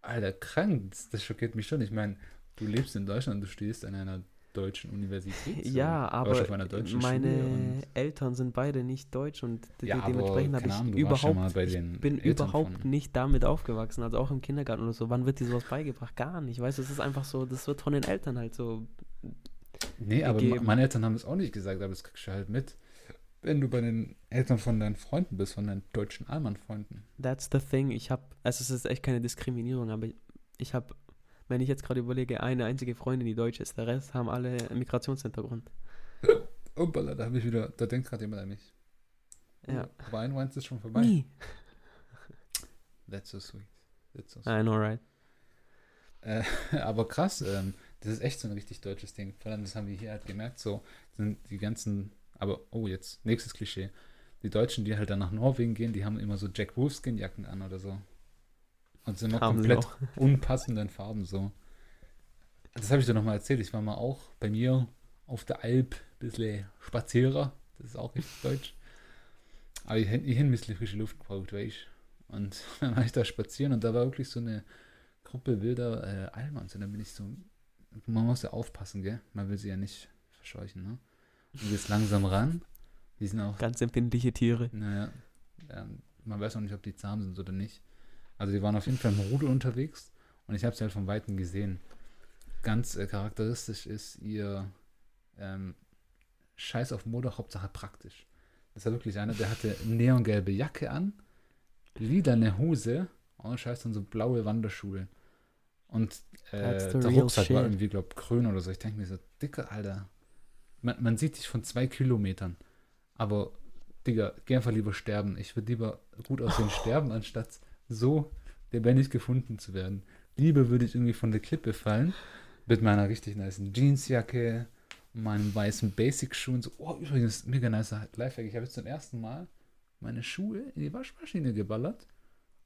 Alter, krank. Das, das schockiert mich schon. Ich meine, du lebst in Deutschland, du stehst an einer deutschen Universität. so. Ja, aber meine Eltern sind beide nicht deutsch und de Ja, dementsprechend habe Ahnung, ich ja überhaupt, ich bin Eltern überhaupt von- nicht damit aufgewachsen, also auch im Kindergarten oder so. Wann wird dir sowas beigebracht? Gar nicht, weißt du, es ist einfach so, das wird von den Eltern halt so. Nee, aber gegeben. me- meine Eltern haben es auch nicht gesagt, aber das kriegst du halt mit. Wenn du bei den Eltern von deinen Freunden bist, von deinen deutschen Allmann-Freunden. That's the thing. Ich habe, also es ist echt keine Diskriminierung, aber ich, ich habe, wenn ich jetzt gerade überlege, eine einzige Freundin, die deutsch ist, der Rest haben alle Migrationshintergrund. Uppala, da habe ich wieder, da denkt gerade jemand an mich. Ja. Wein, Wein ist schon vorbei. Nie. That's so sweet. That's so sweet. I know, right. Äh, aber krass, ähm, das ist echt so ein richtig deutsches Ding. Vor allem, das haben wir hier halt gemerkt, so sind die ganzen, aber oh, jetzt, nächstes Klischee. Die Deutschen, die halt dann nach Norwegen gehen, die haben immer so Jack Wolfskin-Jacken an oder so. Und sind immer Haben komplett unpassenden Farben so. Das habe ich dir nochmal erzählt. Ich war mal auch bei mir auf der Alp, bisschen Spazierer. Das ist auch richtig deutsch. Aber ich, hin ein bisschen frische Luft gebraucht, weißt du. Und dann war ich da spazieren und da war wirklich so eine Gruppe wilder äh, Allmanns. Und dann bin ich so, man muss ja aufpassen, gell? Man will sie ja nicht verscheuchen, ne? Du gehst langsam ran. Die sind auch Ganz empfindliche Tiere. naja, ähm, man weiß auch nicht, ob die zahm sind oder nicht. Also die waren auf jeden Fall im Rudel unterwegs und ich habe sie halt von Weitem gesehen. Ganz äh, charakteristisch ist ihr ähm, Scheiß auf Mode, Hauptsache praktisch. Das war wirklich einer, der hatte neongelbe Jacke an, lilane Hose und Scheiß dann so blaue Wanderschuhe. Und äh, der Rucksack war shit. irgendwie, glaub grün oder so. Ich denke mir so, dicker Alter. Man, man sieht dich von zwei Kilometern. Aber, Digga, geh einfach lieber sterben. Ich würde lieber gut aussehen sterben, anstatt so lebendig gefunden zu werden. Lieber würde ich irgendwie von der Klippe fallen, mit meiner richtig nice Jeansjacke, meinen weißen Basic-Schuhen. So, oh, übrigens, mega nice Lifehack. Ich habe jetzt zum ersten Mal meine Schuhe in die Waschmaschine geballert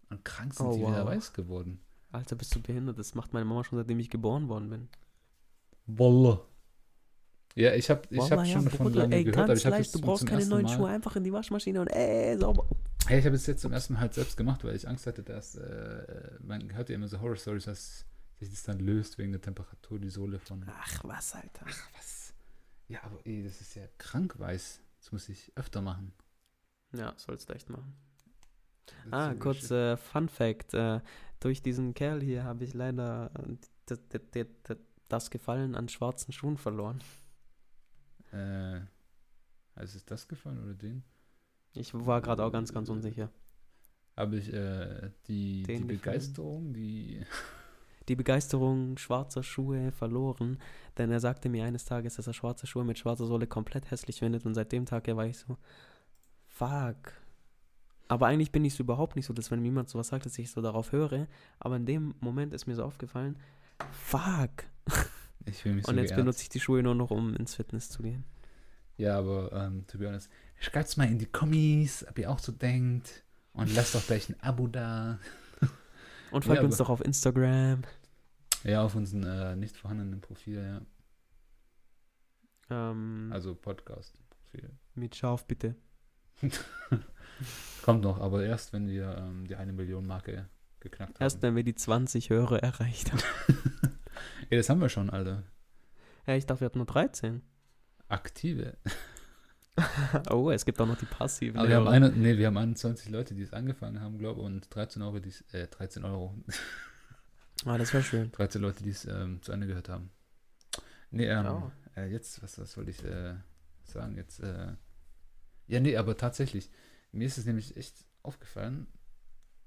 und krank sind Oh, die wieder wow. weiß geworden. Alter, bist du behindert? Das macht meine Mama schon, seitdem ich geboren worden bin. Wolle. Ja, ich habe ich Wallah, hab ja, schon davon Bruder, lange ey, gehört, aber ich habe leicht, es du brauchst keine neuen Mal, Schuhe, einfach in die Waschmaschine und ey, sauber. Hey, ich habe es jetzt zum ersten Mal halt selbst gemacht, weil ich Angst hatte, dass äh, man hört ja immer so Horror-Stories, dass sich das dann löst wegen der Temperatur, die Sohle von. Ach, was, Alter. Ach, was? Ja, aber ey, das ist ja krank weiß. Das muss ich öfter machen. Ja, sollst du echt machen. Das Ah, kurz äh, Fun Fact. Äh, durch diesen Kerl hier habe ich leider äh, d- d- d- d- das Gefallen an schwarzen Schuhen verloren. Äh, also ist das gefallen oder den? Ich war gerade auch ganz, ganz unsicher. Habe ich äh, die, die? Begeisterung, die. Die Begeisterung schwarzer Schuhe verloren, denn er sagte mir eines Tages, dass er schwarze Schuhe mit schwarzer Sohle komplett hässlich findet und seit dem Tag her war ich so, fuck. Aber eigentlich bin ich so überhaupt nicht so, dass wenn mir jemand sowas sagt, dass ich so darauf höre. Aber in dem Moment ist mir so aufgefallen, fuck. Ich fühle mich so Und jetzt geehrt. benutze ich die Schuhe nur noch, um ins Fitness zu gehen. Ja, aber ähm, to be honest, schreibt's mal in die Kommis, ob ihr auch so denkt. Und lasst doch gleich ein Abo da. Und folgt Ja, uns doch auf Instagram. Ja, auf unserem äh, nicht vorhandenen Profil, ja. Ähm, Also Podcast-Profil. mit Scharf bitte. Kommt noch, aber erst, wenn wir ähm, die eine Million Marke geknackt haben. Erst wenn wir die 20 Hörer erreicht haben. Ey, das haben wir schon, Alter. ja, ich dachte, wir hatten nur 13. Aktive. Oh, es gibt auch noch die passiven Aber wir haben, eine, nee, wir haben 21 Leute, die es angefangen haben, glaube ich, und 13 Euro, die es, äh, 13 Euro, Ah, das wäre schön. 13 Leute, die es ähm, zu Ende gehört haben. Nee, ähm, Ja. äh, jetzt, was, was wollte ich äh, sagen? Jetzt, äh, ja, nee, aber tatsächlich, mir ist es nämlich echt aufgefallen,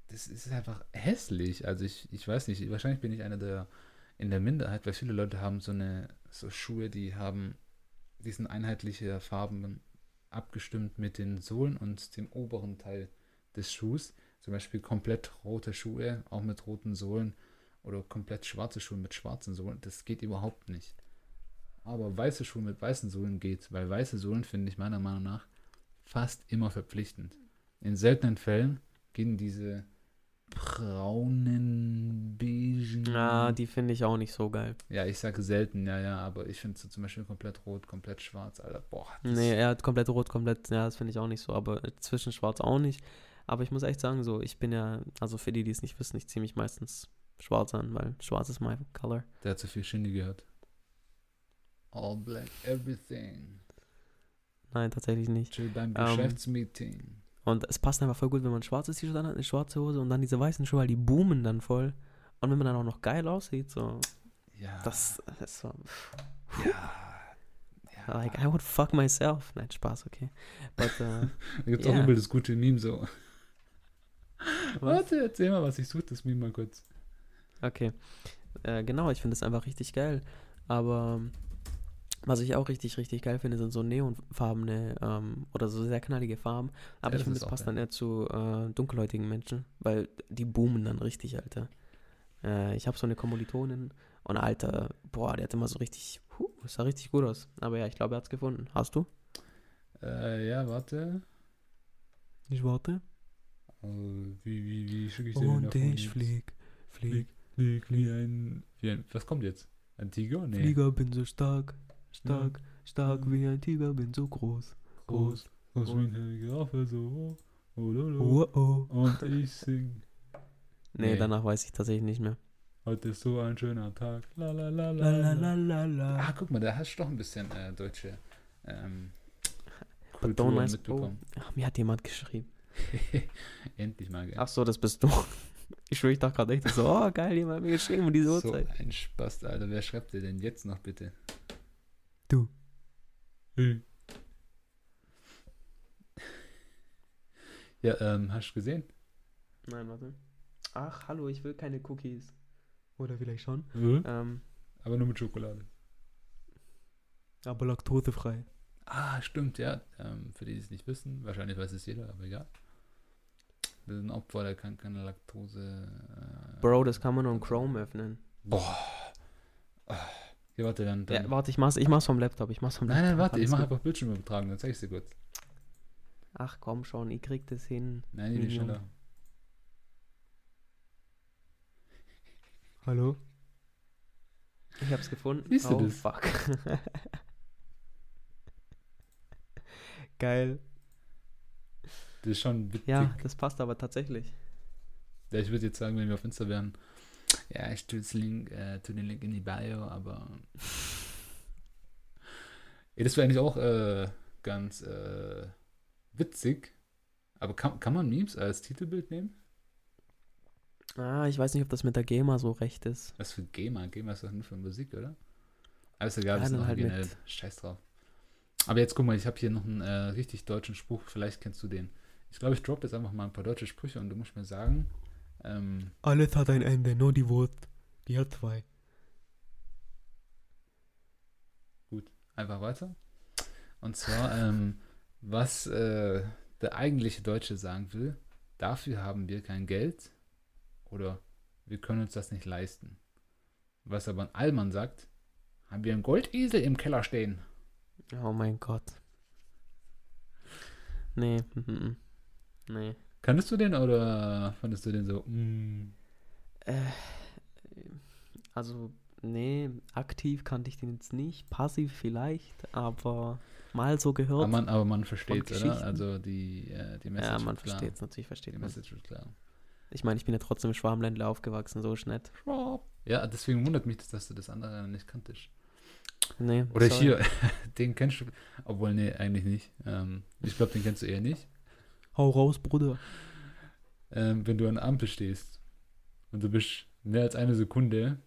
das ist einfach hässlich. Also ich, ich weiß nicht, wahrscheinlich bin ich einer der in der Minderheit, weil viele Leute haben so eine, so Schuhe, die haben, die sind einheitliche Farben abgestimmt mit den Sohlen und dem oberen Teil des Schuhs. Zum Beispiel komplett rote Schuhe, auch mit roten Sohlen oder komplett schwarze Schuhe mit schwarzen Sohlen. Das geht überhaupt nicht. Aber weiße Schuhe mit weißen Sohlen geht, weil weiße Sohlen finde ich meiner Meinung nach fast immer verpflichtend. In seltenen Fällen gehen diese braunen, beigen. Ah, die finde ich auch nicht so geil. ja, ich sage selten, ja, ja, aber ich finde so zum Beispiel komplett rot, komplett schwarz, Alter. Boah. das- Nee, er hat komplett rot, komplett, ja, das finde ich auch nicht so, aber zwischen schwarz auch nicht. Aber ich muss echt sagen, so, ich bin ja, also für die, die es nicht wissen, ich ziehe mich meistens schwarz an, weil schwarz ist mein Color. Der hat zu viel Shindy gehört. All black, everything. Nein, tatsächlich nicht. Chill beim Ähm, Geschäftsmeeting. Und es passt einfach voll gut, wenn man ein schwarzes T-Shirt anhat, eine schwarze Hose und dann diese weißen Schuhe, weil die boomen dann voll. Und wenn man dann auch noch geil aussieht, so, Ja. das, das so, Ja. ja. like, I would fuck myself. Nein, Spaß, okay. But, äh, Da gibt es Ja. auch übel das gute Meme so. was? Warte, erzähl mal was, ich suche das Meme mal kurz. Okay. Äh, genau, ich finde es einfach richtig geil. Aber was ich auch richtig, richtig geil finde, sind so neonfarbene ähm, oder so sehr knallige Farben. Aber Ja, ich das finde, auch passt geil. dann eher zu äh, dunkelhäutigen Menschen, weil die boomen dann richtig, Alter. Äh, ich habe so eine Kommilitonin und Alter, boah, der hat immer so richtig, huh, das sah richtig gut aus. Aber ja, ich glaube, er hat es gefunden. Hast du? Äh, ja, warte. Ich warte. Äh, wie, wie, wie schicke ich den davon jetzt? flieg, Flieg, flieg, wie ein, wie ein. Was kommt jetzt? Ein Tiger? Nee. Flieger, bin so stark, stark, stark wie ein Tiger, bin so groß, groß. Groß wie eine Giraffe, so. Oh, lo. Oh, oh. Und ich sing. Nee, Nee. danach weiß ich tatsächlich nicht mehr. Heute ist so ein schöner Tag. La la la La la la la. Ah, guck mal, da hast du doch ein bisschen äh, deutsche ähm, Kultur mitbekommen. Ach, mir hat jemand geschrieben. Endlich mal, gell? Ach so, das bist du. Ich schwöre, ich dachte gerade echt so, oh geil, jemand hat mir geschrieben um diese so Uhrzeit. ein Spaß, Alter. Wer schreibt dir denn jetzt noch bitte? Du. Hey. Ja, ähm, hast du gesehen? Nein, warte. Ach, hallo, ich will keine Cookies. Oder vielleicht schon. Mhm. Ähm, Aber nur mit Schokolade. aber laktosefrei. Ah, stimmt, ja. Ähm, für die, die es nicht wissen, wahrscheinlich weiß es jeder, aber egal. Wir sind ein Opfer, der kann keine Laktose. Äh, Bro, das kann man nur in Chrome öffnen. Boah. Hier, warte, dann. dann. Ja, warte, ich mach's, ich mach's vom Laptop. Ich mach's vom nein, Laptop. nein, warte, ich alles mache gut. einfach Bildschirm übertragen, dann zeig ich dir kurz. Ach komm schon, ich krieg das hin. Nein, ich bin schneller. Hallo? Ich hab's gefunden. Siehst du oh, das? fuck. Geil. Das ist schon witzig. Ja, das passt aber tatsächlich. Ja, ich würde jetzt sagen, wenn wir auf Insta wären, ja, ich tue, das Link, äh, tue den Link in die Bio, aber. ja, das wäre eigentlich auch äh, ganz äh, witzig. Aber kann, kann man Memes als Titelbild nehmen? Ah, ich weiß nicht, ob das mit der GEMA so recht ist. Was für GEMA? GEMA ist doch nur für Musik, oder? Ist egal, Ja, wir sind dann halt originell. mit- Scheiß drauf. Aber jetzt guck mal, ich habe hier noch einen äh, richtig deutschen Spruch, vielleicht kennst du den. Ich glaube, ich droppe jetzt einfach mal ein paar deutsche Sprüche und du musst mir sagen, ähm, Alles hat ein Ende, nur die Wurst. Die hat zwei. einfach weiter. Und zwar, ähm, was äh, der eigentliche Deutsche sagen will, dafür haben wir kein Geld oder wir können uns das nicht leisten. Was aber ein Allmann sagt, haben wir einen Goldesel im Keller stehen. Oh mein Gott. Nee, nee. Kanntest du den oder fandest du den so? Mm, Äh, also, nee, aktiv kannte ich den jetzt nicht. Passiv vielleicht, aber mal so gehört. aber, man, aber man versteht, oder? Also die, äh, die Message ja, man versteht es natürlich, Die versteht man. Message ist klar. Ich meine, ich bin ja trotzdem im Schwarmländler aufgewachsen, so ist nett. Ja, deswegen wundert mich, das, dass du das andere nicht kanntest. Nee, Oder sorry. hier, den kennst du, obwohl, nee, eigentlich nicht. Ähm, ich glaube, den kennst du eher nicht. Hau raus, Bruder. Ähm, wenn du an der Ampel stehst und du bist mehr als eine Sekunde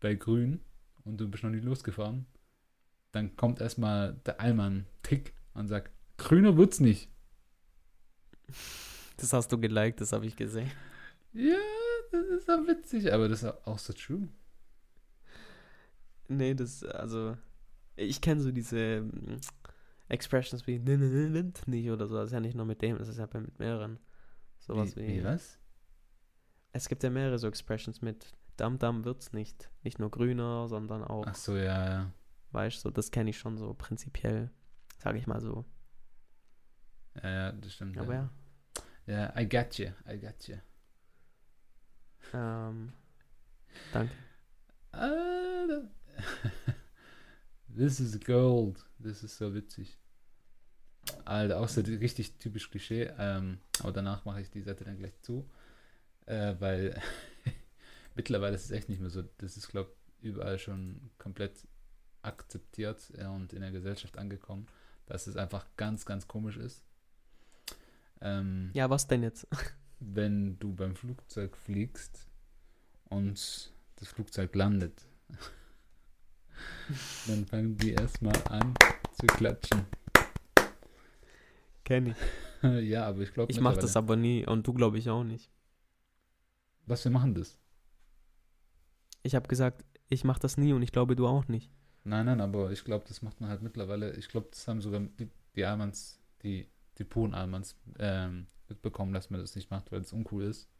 bei grün und du bist noch nicht losgefahren, dann kommt erstmal der Allmann Tick und sagt, grüner wird's nicht. Das hast du geliked, das habe ich gesehen. Ja, das ist doch witzig, aber das ist auch so true. Nee, das, also, ich kenne so diese Expressions wie "Ne, ne, ne, Wind nicht oder so. Das ist ja nicht nur mit dem, das ist ja bei- mit mehreren. Sowas wie, wie. was? Es gibt ja mehrere so Expressions mit Dam Dam wird's nicht. Nicht nur grüner, sondern auch, Ach so, ja, ja. weißt du, so, das kenne ich schon so prinzipiell, sage ich mal so. Ja, ja, das stimmt. Aber ja. ja, Ja, I got you, I got you. ähm, danke. This is gold. Das ist so witzig. Alter, auch so richtig typisch Klischee. Ähm, aber danach mache ich die Seite dann gleich zu. Äh, weil mittlerweile ist es echt nicht mehr so. Das ist, glaube ich, überall schon komplett akzeptiert äh, und in der Gesellschaft angekommen, dass es einfach ganz, ganz komisch ist. Ähm, Ja, was denn jetzt? wenn du beim Flugzeug fliegst und das Flugzeug landet, dann fangen die erstmal an zu klatschen. Kenn ich. ja, aber ich glaube Ich mache das aber nie und du glaube ich auch nicht. Was, wir machen das? Ich habe gesagt, ich mache das nie und ich glaube du auch nicht. Nein, nein, aber ich glaube, das macht man halt mittlerweile. Ich glaube, das haben sogar die, die Almans, die, die puren Almans ähm, mitbekommen, dass man das nicht macht, weil es uncool ist.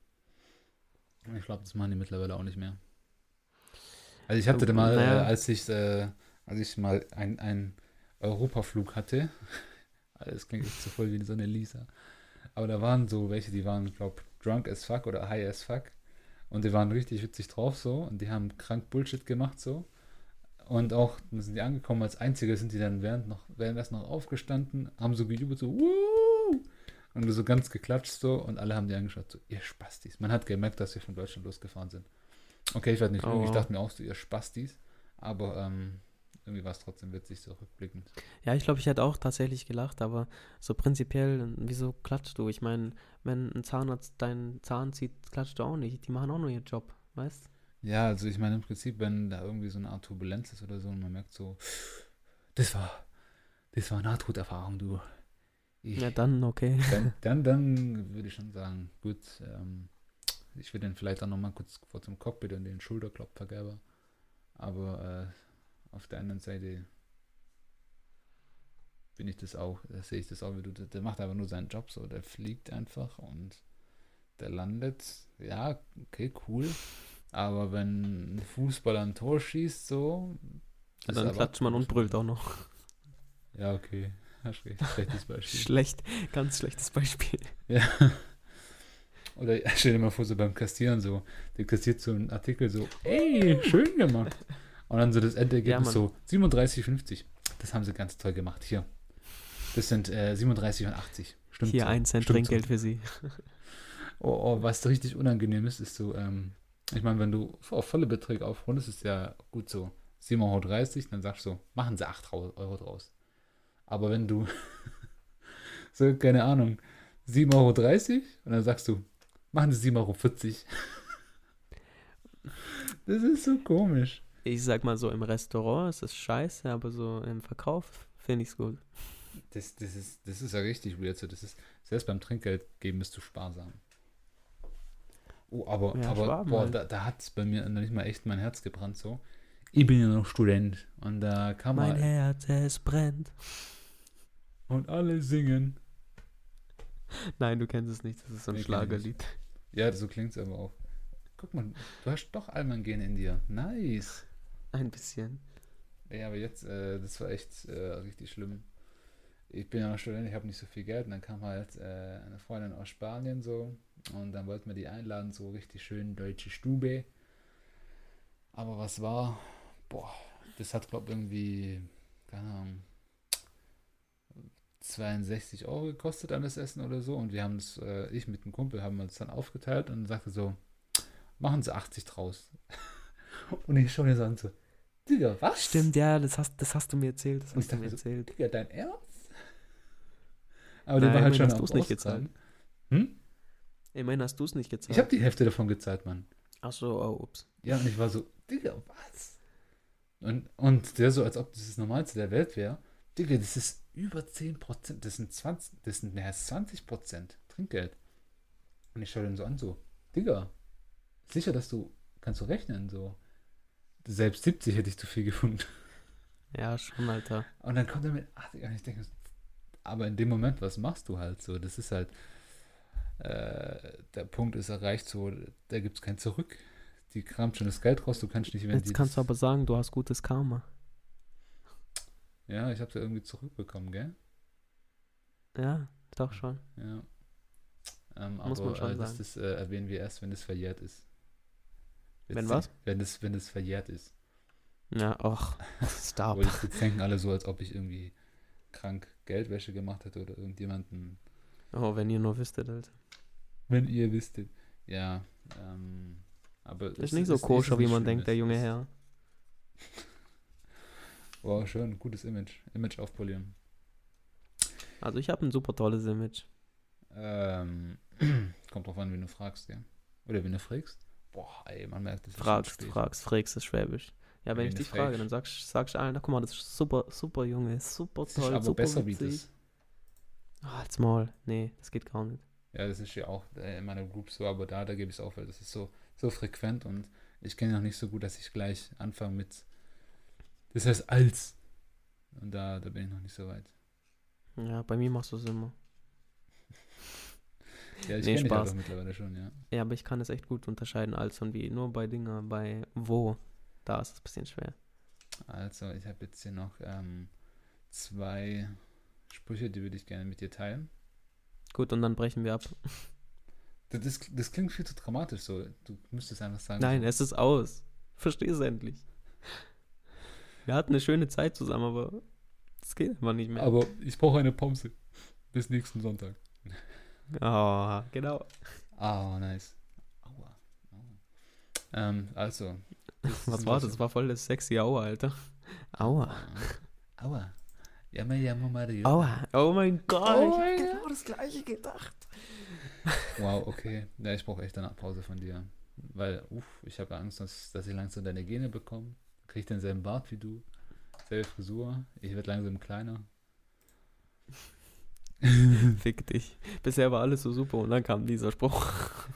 Und Ich glaube, das machen die mittlerweile auch nicht mehr. Also ich hatte da mal, Naja. äh, als ich, äh, als ich mal ein- einen Europaflug hatte, das klingt echt so voll wie so eine Lisa, aber da waren so welche, die waren, glaube drunk as fuck oder high as fuck und die waren richtig witzig drauf so und die haben krank Bullshit gemacht so und auch, sind die angekommen, als Einzige sind die dann während noch, währenddessen noch aufgestanden, haben so gejubelt, so, Woo! Und so ganz geklatscht so und alle haben die angeschaut, so, ihr Spastis. Man hat gemerkt, dass wir von Deutschland losgefahren sind. Okay, ich werde nicht lügen, ich dachte mir auch so, ihr Spastis. Aber ähm, irgendwie war es trotzdem witzig, so rückblickend. Ja, ich glaube, ich hätte auch tatsächlich gelacht, aber so prinzipiell, wieso klatscht du? Ich meine, wenn ein Zahnarzt deinen Zahn zieht, klatscht du auch nicht. Die machen auch nur ihren Job, weißt Ja, also ich meine im Prinzip, wenn da irgendwie so eine Art Turbulenz ist oder so und man merkt so, das war, das war Nahtoderfahrung, du. Ich, Ja, dann okay. dann, dann, dann würde ich schon sagen, gut, ähm, ich würde dann vielleicht auch nochmal kurz vor zum Cockpit und den Schulterklopfer geben. Aber äh, auf der anderen Seite bin ich das auch, da sehe ich das auch wie du, der der macht aber nur seinen Job so, der fliegt einfach und der landet, ja, okay, cool. Aber wenn ein Fußballer ein Tor schießt, so. Ja, dann klatscht man und brüllt auch noch. Ja, okay. Schlechtes Beispiel. Schlecht, ganz schlechtes Beispiel. Ja. Oder stell dir mal vor, so beim Kassieren so, der kassiert so einen Artikel so, ey, schön gemacht. Und dann so das Endergebnis Mann. so, 37,50. Das haben sie ganz toll gemacht. Hier. Das sind äh, 37 und 80. Stimmt Hier so. ein Cent Stimmt so. Trinkgeld für sie. Oh, oh, was richtig unangenehm ist, ist so, ähm, ich meine, wenn du auf volle Beträge aufrundest, ist ja gut so 7,30 Euro, dann sagst du so, machen sie 8 Euro Euro draus. Aber wenn du, so, keine Ahnung, 7,30 Euro und dann sagst du, machen sie 7,40 Euro. Das ist so komisch. Ich sag mal so, im Restaurant ist es scheiße, aber so im Verkauf finde ich es gut. Das, das, ist, das ist ja richtig weird. So, das ist, selbst beim Trinkgeld geben bist du sparsam. Oh, aber, Ja, aber Schwaben boah, halt. da, da hat es bei mir noch nicht mal echt mein Herz gebrannt so. Ich bin ja noch Student und da kann Mein man Herz, es brennt. und alle singen. Nein, du kennst es nicht. Das ist so ein Nee, ich. Schlagerlied. Ja, so klingt es aber auch. Guck mal, du hast doch Allmann-Gen in dir. Nice. Ein bisschen. Ja, aber jetzt, äh, das war echt äh, richtig schlimm. Ich bin ja noch Student, ich habe nicht so viel Geld und dann kam halt äh, eine Freundin aus Spanien so und dann wollten wir die einladen, so richtig schön deutsche Stube. Aber was war? Boah, das hat glaube irgendwie, keine Ahnung, 62 Euro gekostet an das Essen oder so und wir haben es, äh, ich mit einem Kumpel haben uns dann aufgeteilt und sagte so, machen Sie 80 draus. und ich schaue mir so an so, Digga, was? Stimmt, ja, das hast, das hast du mir erzählt. Das Und ich hast du mir so, erzählt. Digga, dein Ernst? Aber Nein, der war halt schon hast du's am nicht gezahlt. Hm? Immerhin hast du es nicht gezahlt. Ich habe die Hälfte davon gezahlt, Mann. Ach so, oh, ups. Ja, und ich war so, Digga, was? Und, und der so, als ob das das Normalste der Welt wäre. Digga, das ist über 10%, das sind 20, das sind mehr als 20% Trinkgeld. Und ich schaue den so an, so, Digga, sicher, dass du, kannst du rechnen, so. Selbst 70 hätte ich zu viel gefunden. Ja, schon, Alter. Und dann kommt er mit 80 und ich denke, aber in dem Moment, was machst du halt so? Das ist halt, äh, der Punkt ist erreicht, so, da gibt es kein Zurück. Die kramt schon das Geld raus, du kannst nicht, wenn Jetzt kannst du aber sagen, du hast gutes Karma. Ja, ich habe ja irgendwie zurückbekommen, gell? Ja, doch schon. Ja. Ähm, Muss aber man schon äh, das, das äh, erwähnen wir erst, wenn es verjährt ist. Wenn Jetzt was? denk- Wenn es, wenn es verjährt ist. Ja, ach, stop. Aber jetzt, denken alle so, als ob ich irgendwie krank Geldwäsche gemacht hätte oder irgendjemanden Oh, wenn ihr nur wüsstet, Alter. Wenn ihr wüsstet. Ja, ähm, aber Ist es nicht so koscher, wie man denkt, der junge ist- Herr. Wow, schön, gutes Image. Image aufpolieren. Also ich habe ein super tolles Image. Ähm, kommt drauf an, wen du fragst, ja. Oder wen du fragst. Boah, ey, man merkt, das ist Fragst, fragst, fragst ist Schwäbisch. Ja, wenn Wen ich dich frage, dann sagst, sagst du allen, na guck mal, das ist super, super Junge, super Das ist toll, aber super besser wie witzig. das. Ah, halt's Maul. Nee, das geht gar nicht. Ja, das ist ja auch äh, in meiner Group so, aber da, da gebe ich es auf, weil das ist so, so frequent und ich kenne noch nicht so gut, dass ich gleich anfange mit, das heißt als. Und da, da bin ich noch nicht so weit. Ja, bei mir machst du es immer. Ja, ich Nee, kenne Spaß. mittlerweile schon, ja. Ja, aber ich kann es echt gut unterscheiden, als und wie. Nur bei Dingen, bei wo, da ist es ein bisschen schwer. Also, ich habe jetzt hier noch ähm, zwei Sprüche, die würde ich gerne mit dir teilen. Gut, und dann brechen wir ab. Das, das, das klingt viel zu dramatisch so. Du müsstest einfach sagen. Nein, so, es ist aus. Versteh es endlich. Wir hatten eine schöne Zeit zusammen, aber es geht einfach nicht mehr. Aber ich brauche eine Pause. Bis nächsten Sonntag. Oh, genau. Ah, nice. Aua. Aua. Ähm, also. das Was war das? Das war voll das sexy Aua, Alter. Aua. Aua. Ja, me llamo Mario. Aua. Oh mein Gott. Oh ich hab mein genau das gleiche gedacht. Wow, okay. Ja, ich brauche echt eine Pause von dir. Weil, uff, ich habe Angst, dass, dass ich langsam deine Gene bekomme. Krieg ich denselben Bart wie du. Selbe Frisur. Ich werde langsam kleiner. Fick dich. Bisher war alles so super und dann kam dieser Spruch.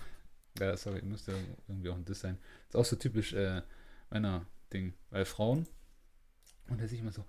Ja, sorry, musste irgendwie auch ein Diss sein. Ist auch so typisch äh, Männer-Ding. Weil Frauen, und da sehe ich immer so,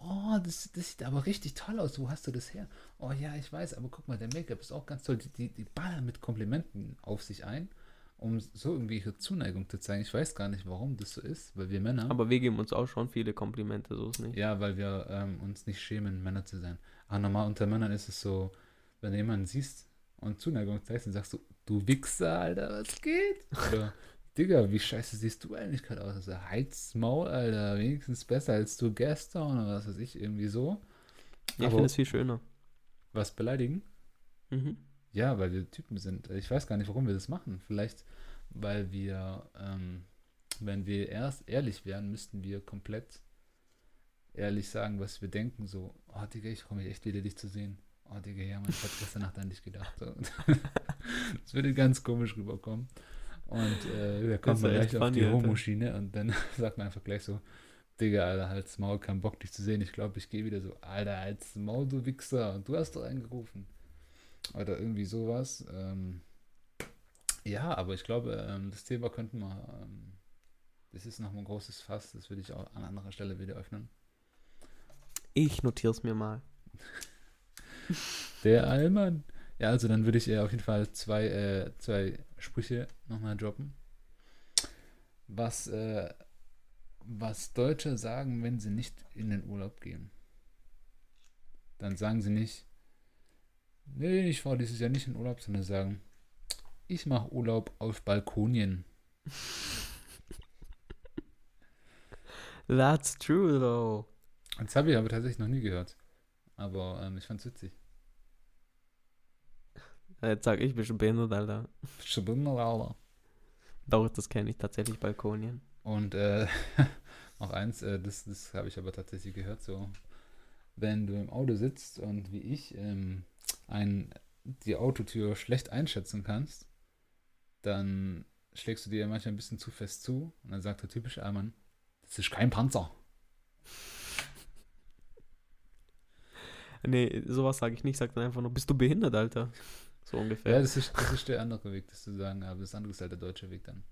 oh, das, das sieht aber richtig toll aus, wo hast du das her? Oh ja, ich weiß, aber guck mal, der Make-up ist auch ganz toll. Die, die, die ballern mit Komplimenten auf sich ein, um so irgendwie ihre Zuneigung zu zeigen. Ich weiß gar nicht, warum das so ist, weil wir Männer, Aber wir geben uns auch schon viele Komplimente, so ist nicht. ja, weil wir ähm, uns nicht schämen, Männer zu sein. Aber normal unter Männern ist es so, wenn du jemanden siehst und Zuneigung zeigst, dann sagst du, du Wichser, Alter, was geht? Oder, Digga, wie scheiße siehst du eigentlich gerade aus? Also, Heiz Maul, Alter, wenigstens besser als du gestern oder was weiß ich, irgendwie so. Ja, ich finde es viel schöner. Was beleidigen? Mhm. Ja, weil wir Typen sind. Ich weiß gar nicht, warum wir das machen. Vielleicht, weil wir, ähm, wenn wir erst ehrlich wären, müssten wir komplett ehrlich sagen, was wir denken. So, oh Digga, ich freue mich echt wieder, dich zu sehen. Oh Digga, ja, Mann, ich habe gestern Nacht an dich gedacht. So. das würde ganz komisch rüberkommen. Und äh, da kommt man gleich auf die. Homo-Schiene und dann sagt man einfach gleich so, Digga, Alter, halt's Maul, kein Bock, dich zu sehen. Ich glaube, ich gehe wieder so, Alter, halt's Maul, du Wichser. Und du hast doch angerufen. Oder irgendwie sowas. Ähm, ja, aber ich glaube, ähm, das Thema könnten wir, ähm, das ist nochmal ein großes Fass, das würde ich auch an anderer Stelle wieder öffnen. Ich notiere es mir mal. Der Allmann, Ja, also dann würde ich äh, auf jeden Fall zwei, äh, zwei Sprüche nochmal droppen. Was, äh, was Deutsche sagen, wenn sie nicht in den Urlaub gehen. Dann sagen sie nicht, nee, ich fahre dieses Jahr nicht in Urlaub, sondern sagen, ich mache Urlaub auf Balkonien. That's true, though. Das habe ich aber tatsächlich noch nie gehört. Aber ähm, ich fand's witzig. Jetzt sag ich, bist du behindert, Alter. Doch, das kenne ich tatsächlich, Balkonien. Und äh, noch eins, äh, das, das habe ich aber tatsächlich gehört, so, wenn du im Auto sitzt und wie ich ähm, ein, die Autotür schlecht einschätzen kannst, dann schlägst du dir manchmal ein bisschen zu fest zu und dann sagt der typische Allmann, das ist kein Panzer. Nee, sowas sage ich nicht. Sag dann einfach nur, bist du behindert, Alter? So ungefähr. Ja, das ist, das ist der andere Weg, das zu sagen, aber das andere ist halt der deutsche Weg dann.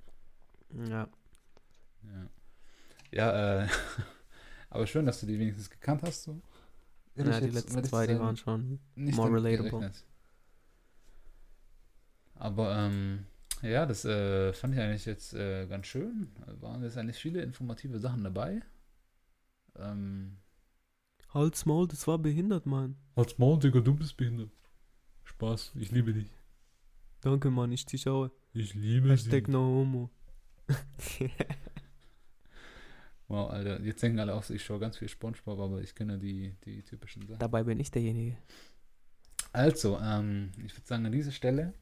Ja. Ja, ja äh, aber schön, dass du die wenigstens gekannt hast. So. Ja, ich die jetzt, letzten zwei, die waren schon nicht more relatable. gerechnet. Aber ähm, ja, das äh, fand ich eigentlich jetzt äh, ganz schön. Waren jetzt eigentlich viele informative Sachen dabei. Ähm, Halt's Maul, das war behindert, Mann. Als Maul, Digga, du bist behindert. Spaß, ich liebe dich. Danke, Mann, ich dich auch. Ich liebe Hashtag dich. no homo. wow, Alter, jetzt denken alle auch, so, ich schaue ganz viel Spongebob, aber ich kenne die, die typischen Sachen. Dabei bin ich derjenige. Also, ähm, ich würde sagen, an dieser Stelle,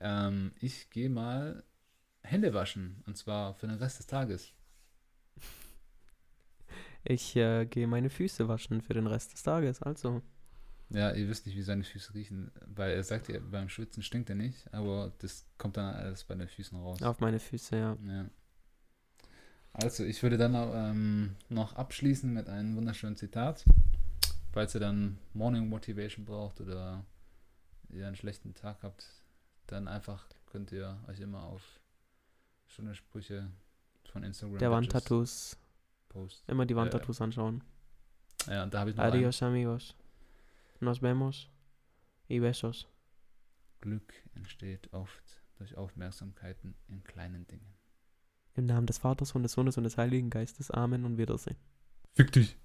ähm, ich gehe mal Hände waschen. Und zwar für den Rest des Tages. Ich äh, gehe meine Füße waschen für den Rest des Tages, also. Ja, ihr wisst nicht, wie seine Füße riechen, weil er sagt ja, beim Schwitzen stinkt er nicht, aber das kommt dann alles bei den Füßen raus. Auf meine Füße, ja. Ja. Also, ich würde dann ähm, noch abschließen mit einem wunderschönen Zitat. Falls ihr dann Morning Motivation braucht oder ihr einen schlechten Tag habt, dann einfach könnt ihr euch immer auf schöne Sprüche von Instagram Der Wandtattoos. posten. Immer die. Wandtattoos anschauen. Ja, und da habe ich noch einen. Adios, amigos. Nos vemos. Y besos. Glück entsteht oft durch Aufmerksamkeiten in kleinen Dingen. Im Namen des Vaters und des Sohnes und des Heiligen Geistes. Amen und Wiedersehen. Fick dich.